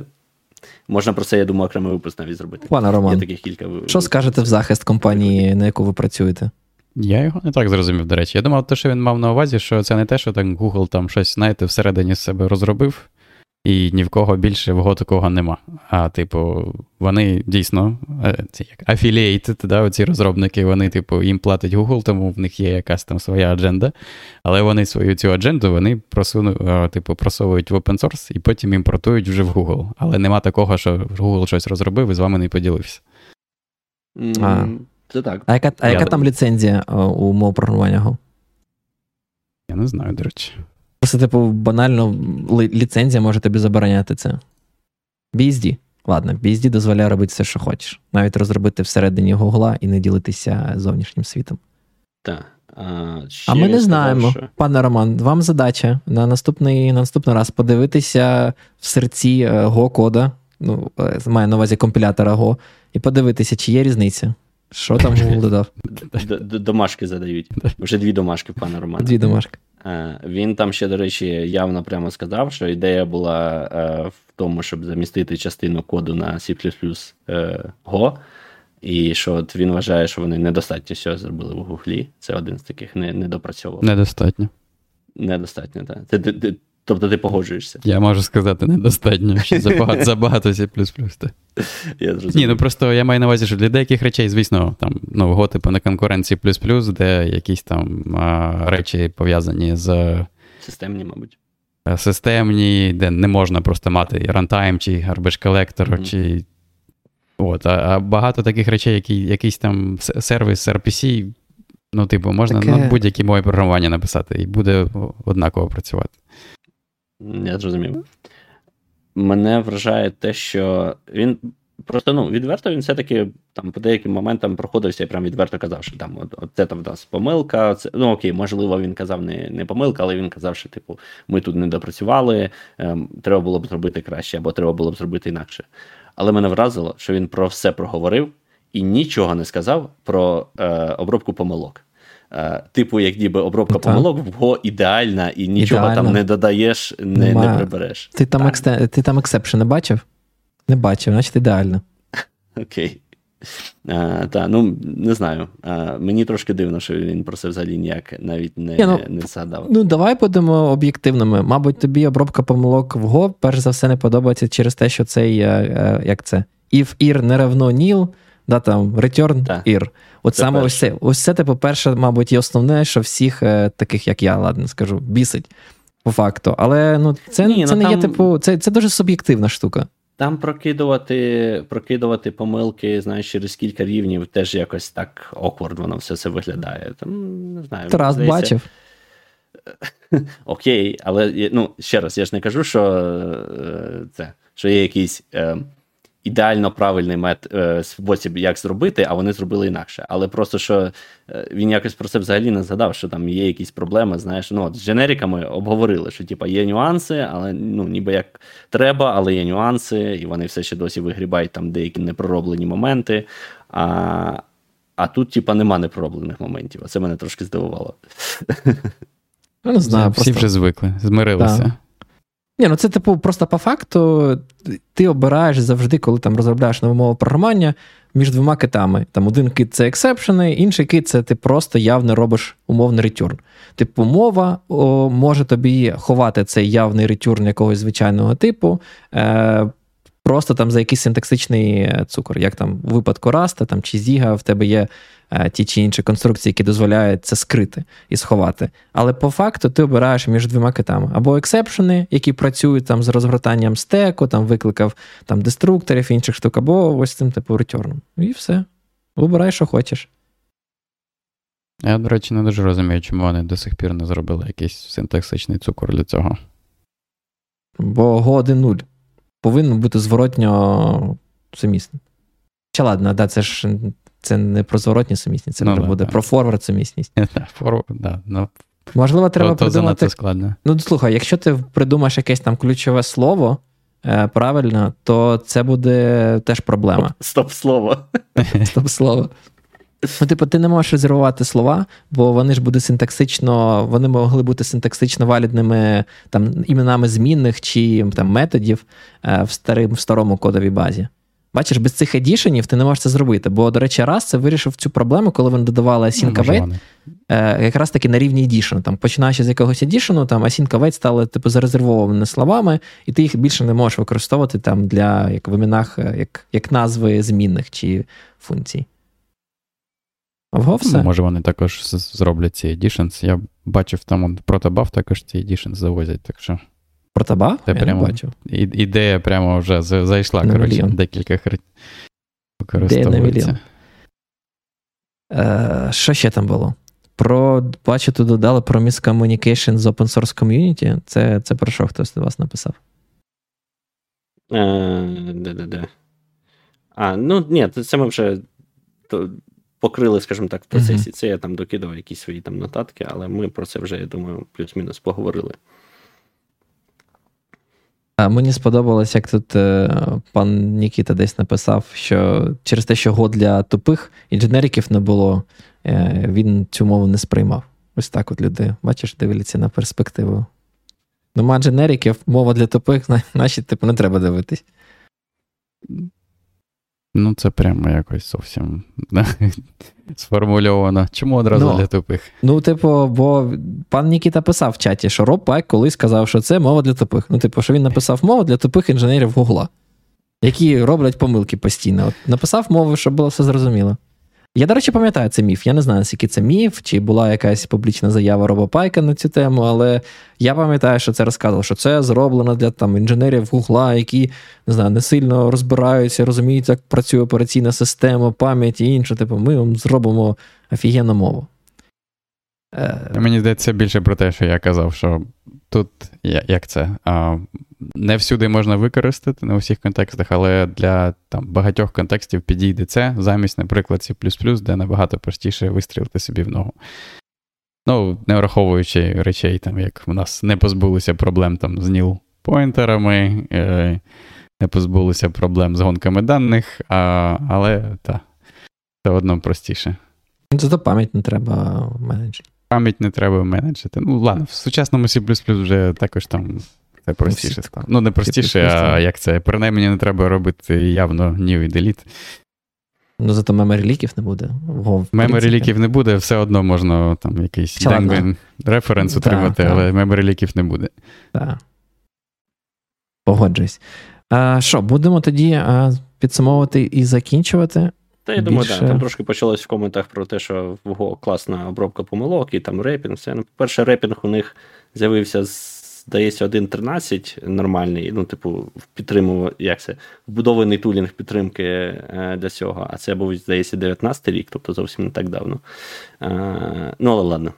можна про це, я думаю, окремий випуск навіть зробити. Пане Роман, Є таких кілька що скажете в захист компанії, на яку ви працюєте? Я його не так зрозумів, до речі. Я думав, те, що він мав на увазі, що це не те, що так Google там щось, знаєте, всередині себе розробив, і ні в кого більше вого такого нема. А, типу, вони дійсно, е, як affiliated, да, оці розробники, вони, типу, їм платить Google, тому в них є якась там своя адженда. Але вони свою цю адженду вони просуну, типу, просовують в open source і потім імпортують вже в Google. Але нема такого, що Google щось розробив і з вами не поділився. А. Це так. А яка, а яка там ліцензія е, у мов програмування? Я не знаю, до речі. Просто, типу, банально ліцензія може тобі забороняти це. BSD. Ладно, BSD дозволяє робити все, що хочеш. Навіть розробити всередині Гугла і не ділитися зовнішнім світом. Так. А, А ми не знаємо, що- пане Роман, вам задача на наступний, на наступний раз подивитися в серці е, Go кода, ну, е, маю на увазі компілятора Go, і подивитися, чи є різниця. Що там Google додав? Домашки задають. Вже дві домашки, пане Романе. Дві домашки. Е, Він там ще, до речі, явно прямо сказав, що ідея була е, в тому, щоб замістити частину коду на C е, Go, і що от він вважає, що вони недостатньо всього зробили в Гуглі. Це один з таких не, недопрацьованих. Недостатньо. Недостатньо, так. Ти, ти, ти, тобто ти погоджуєшся. Я можу сказати, недостатньо. Ще забагато, забагато C++. Я. Ні, ну просто я маю на увазі, що для деяких речей, звісно, там, ну, го, типу, на конкуренції плюс-плюс, де якісь там а, речі пов'язані з Системні, мабуть. е, системні, де не можна просто мати runtime чи garbage collector, Мгм. чи. От, а, а багато таких речей, які якийсь там сервіс RPC, ну, типу, можна Таке- на будь-якій мові програмування написати, і буде однаково працювати. Я зрозумів. Мене вражає те, що він просто ну, відверто він все-таки там по деяким моментам проходився і прям відверто казав, що там от, от це там в нас помилка. Це, ну окей, можливо, він казав не, не помилка, але він казав, що типу, ми тут не допрацювали, ем, треба було б зробити краще, або треба було б зробити інакше. Але мене вразило, що він про все проговорив і нічого не сказав про е, обробку помилок. Е, типу, як ніби обробка Ну, так. помилок в Go ідеальна, і нічого Ідеальна. там не додаєш, не, не прибереш. Ти там, Так, ексе... ти там exception не бачив? Не бачив, значить ідеально. Окей. А, та, ну, не знаю. А, мені трошки дивно, що він про це взагалі ніяк навіть не, Ні, ну, не згадав. Ну, давай будемо об'єктивними. Мабуть, тобі обробка помилок в Go, перш за все, не подобається через те, що цей, е, е, як це, if ir не равно nil, да, там, return Так. ir. От Це саме ось це, ось це, типу, перше, мабуть, і основне, що всіх е, таких, як я, ладно, скажу, бісить. По факту. Але ну, це, Ні, це ну, не є, типу, це, це дуже суб'єктивна штука. Там прокидувати, прокидувати помилки, знаєш, через кілька рівнів теж якось так awkward воно все це виглядає. Там, не знаю, Тарас здається, бачив. Окей, але ну, ще раз, я ж не кажу, що е, це що є якийсь е, ідеально правильний мет, е, спосіб, як зробити, а вони зробили інакше. Але просто що е, він якось про це взагалі не згадав, що там є якісь проблеми. Знаєш, ну от з дженериками обговорили, що типа є нюанси, але ну ніби як треба, але є нюанси, і вони все ще досі вигрібають там деякі непророблені моменти. А, а тут, типа, нема непророблених моментів. А це мене трошки здивувало. Ну, не знаю, Всі просто... вже звикли, змирилися. Так. Ні, ну це типу просто по факту ти обираєш завжди, коли там розробляєш нову мову програмування між двома китами. Там один кит це ексепшени, інший кит це ти просто явно робиш умовний ретюрн. Типу, мова о, може тобі ховати цей явний ретюрн якогось звичайного типу. Е, Просто там за якийсь синтаксичний цукор, як там у випадку Раста там, чи Зіга, в тебе є ті чи інші конструкції, які дозволяють це скрити і сховати. Але по факту ти обираєш між двома китами. Або ексепшени, які працюють там з розгортанням стеку, там викликав там деструкторів, інших штук, або ось цим типу ретерном. І все. Вибирай, що хочеш. Я, до речі, не дуже розумію, чому вони до сих пір не зробили якийсь синтаксичний цукор для цього. Бо Go 1.0 повинен бути зворотньо сумісним. Чи ладно, да, це ж це не про зворотню сумісність, це Ну вже да, буде да. про форвард сумісність. Да, ну, Можливо, треба то, то придумати. занадто складно. Ну, слухай, якщо ти придумаєш якесь там ключове слово е, правильно, то це буде теж проблема. Стоп слово. Стоп слово. Ну, типу, ти не можеш резервувати слова, бо вони ж будуть синтаксично, вони могли бути синтаксично валідними там, іменами змінних чи там, методів е, в, старим, в старому кодовій базі. Бачиш, без цих едішенів ти не можеш це зробити. Бо, до речі, раз це вирішив цю проблему, коли вони додавали async Ну, await, е, якраз таки на рівні едішену. Там, починаючи з якогось едішену, там async await стали типу, зарезервованими словами, і ти їх більше не можеш використовувати там для як в іменах, е, як, як назви змінних чи функцій. Ого, все. Ну, може, вони також зроблять ці editions. Я бачив там протобаф також ці editions завозять, так що Протаба? Це Я не прямо бачив. і- ідея прямо вже зайшла, На коротше, мільйон. декілька хр... використовується. Е, що ще там було? Про, бачу, тут додали про miscommunication з open source community. Це, це про що хтось з вас написав? Е, Де-де-де. А, ну ні, це ми вже то, покрили, скажімо так, в процесі. Це я там докидав якісь свої там нотатки, але ми про це вже, я думаю, плюс-мінус поговорили. Мені сподобалось, як тут е, пан Нікіта десь написав, що через те, що год для тупих інженериків не було, е, він цю мову не сприймав. Ось так от люди, бачиш, дивляться на перспективу. Нема дженериків, мова для тупих, зна- значить, типу, не треба дивитись. Ну, це прямо якось зовсім сформульовано. Чому одразу Ну, для тупих? Ну, типу, бо пан Нікіта писав в чаті, що Роб Пайк колись сказав, що це мова для тупих. Ну, типу, що він написав мову для тупих інженерів Гугла, які роблять помилки постійно. От написав мову, щоб було все зрозуміло. Я, до речі, пам'ятаю цей міф. Я не знаю, наскільки це міф, чи була якась публічна заява Роба Пайка на цю тему, але я пам'ятаю, що це розказував, що це зроблено для там інженерів Гугла, які не знаю, не сильно розбираються, розуміють, як працює операційна система, пам'ять і інше. Типу, ми вам зробимо офігенну мову. Е, Мені здається більше про те, що я казав, що тут як це? Не всюди можна використати, не у всіх контекстах, але для там, багатьох контекстів підійде це замість, наприклад, C, де набагато простіше вистрілити собі в ногу. Ну, не враховуючи речей, там, як у нас не позбулися проблем там, з ніл поінтерами, е, не позбулися проблем з гонками даних, а, але та, все одно простіше. Зато пам'ять не треба менеджити. Пам'ять не треба менеджити. Ну, ладно, в сучасному C вже також там це простіше всі стало. Ну, не простіше, а як це? Принаймні не треба робити явно new і delete. Ну, зато меморі ліків не буде. Го, в Memory ліків не буде, все одно можна там якийсь dangling референс отримати, да. але memory ліків не буде. Так. Погоджуюсь. А, що, будемо тоді а, підсумовувати і закінчувати? Та я думаю, Більше- да, там трошки почалось в коментах про те, що в Go класна обробка помилок і там репінг. Все. Ну, по-перше, репінг у них з'явився, з, здається, 1.13 нормальний. Ну, типу, підтримував, як це, вбудований тулінг підтримки е, для цього. А це був, здається, 19 рік, тобто зовсім не так давно. Е, ну, але ладно.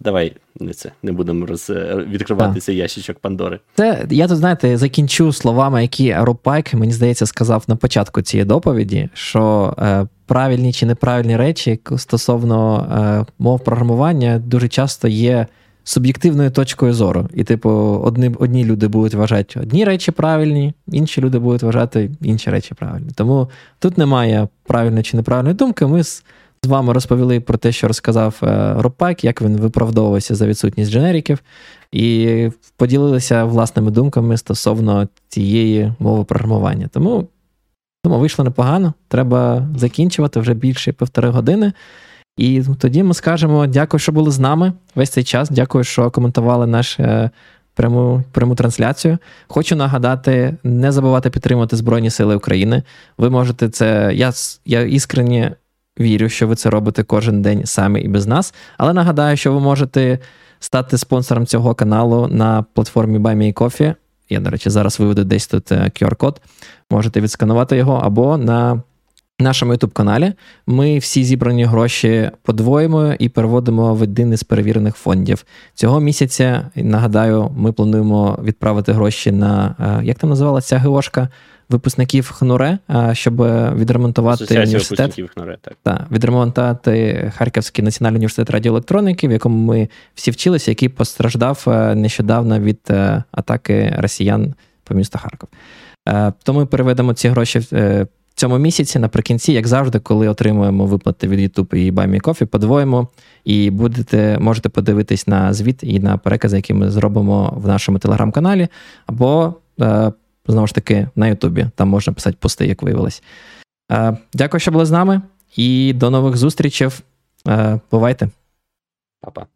Давай не це не будемо роз, відкривати цей ящичок Пандори. Це я тут, знаєте, закінчу словами, які Роб Пайк, мені здається, сказав на початку цієї доповіді, що е, правильні чи неправильні речі стосовно е, мов програмування дуже часто є суб'єктивною точкою зору. І, типу, одні, одні люди будуть вважати одні речі правильні, інші люди будуть вважати інші речі правильні. Тому тут немає правильної чи неправильної думки. Ми з, вами розповіли про те, що розказав е, Роб як він виправдовувався за відсутність дженериків і поділилися власними думками стосовно цієї мови програмування. Тому думаю, вийшло непогано. Треба закінчувати вже більше півтори години. І тоді ми скажемо дякую, що були з нами весь цей час. Дякую, що коментували наш е, пряму, пряму трансляцію. Хочу нагадати, не забувати підтримувати Збройні Сили України. Ви можете це. Я, я іскренні вірю, що ви це робите кожен день самі і без нас. Але нагадаю, що ви можете стати спонсором цього каналу на платформі Buy Me Coffee. Я, до речі, зараз виведу десь тут е, QR-код. Можете відсканувати його або на нашому youtube каналі ми всі зібрані гроші подвоїмо і переводимо в один із перевірених фондів. Цього місяця, нагадаю, ми плануємо відправити гроші на е, як там називалася ГОшка? Випускників ХНУРЕ, е, щоб відремонтувати Асоціація університет. випускників ХНУРЕ, так. Так, відремонтувати Харківський національний університет радіоелектроніки, в якому ми всі вчилися, який постраждав е, нещодавно від атаки росіян по місту Харків. Е, То ми переведемо ці гроші цьому місяці наприкінці, як завжди, коли отримуємо виплати від YouTube і BuyMeCoffee, подвоїмо і будете, можете подивитись на звіт і на перекази, які ми зробимо в нашому телеграм-каналі, або е, знову ж таки на Ютубі. Там можна писати пости, як виявилось. Е, Дякую, що були з нами, і до нових зустрічей. Е, Бувайте! Па-па.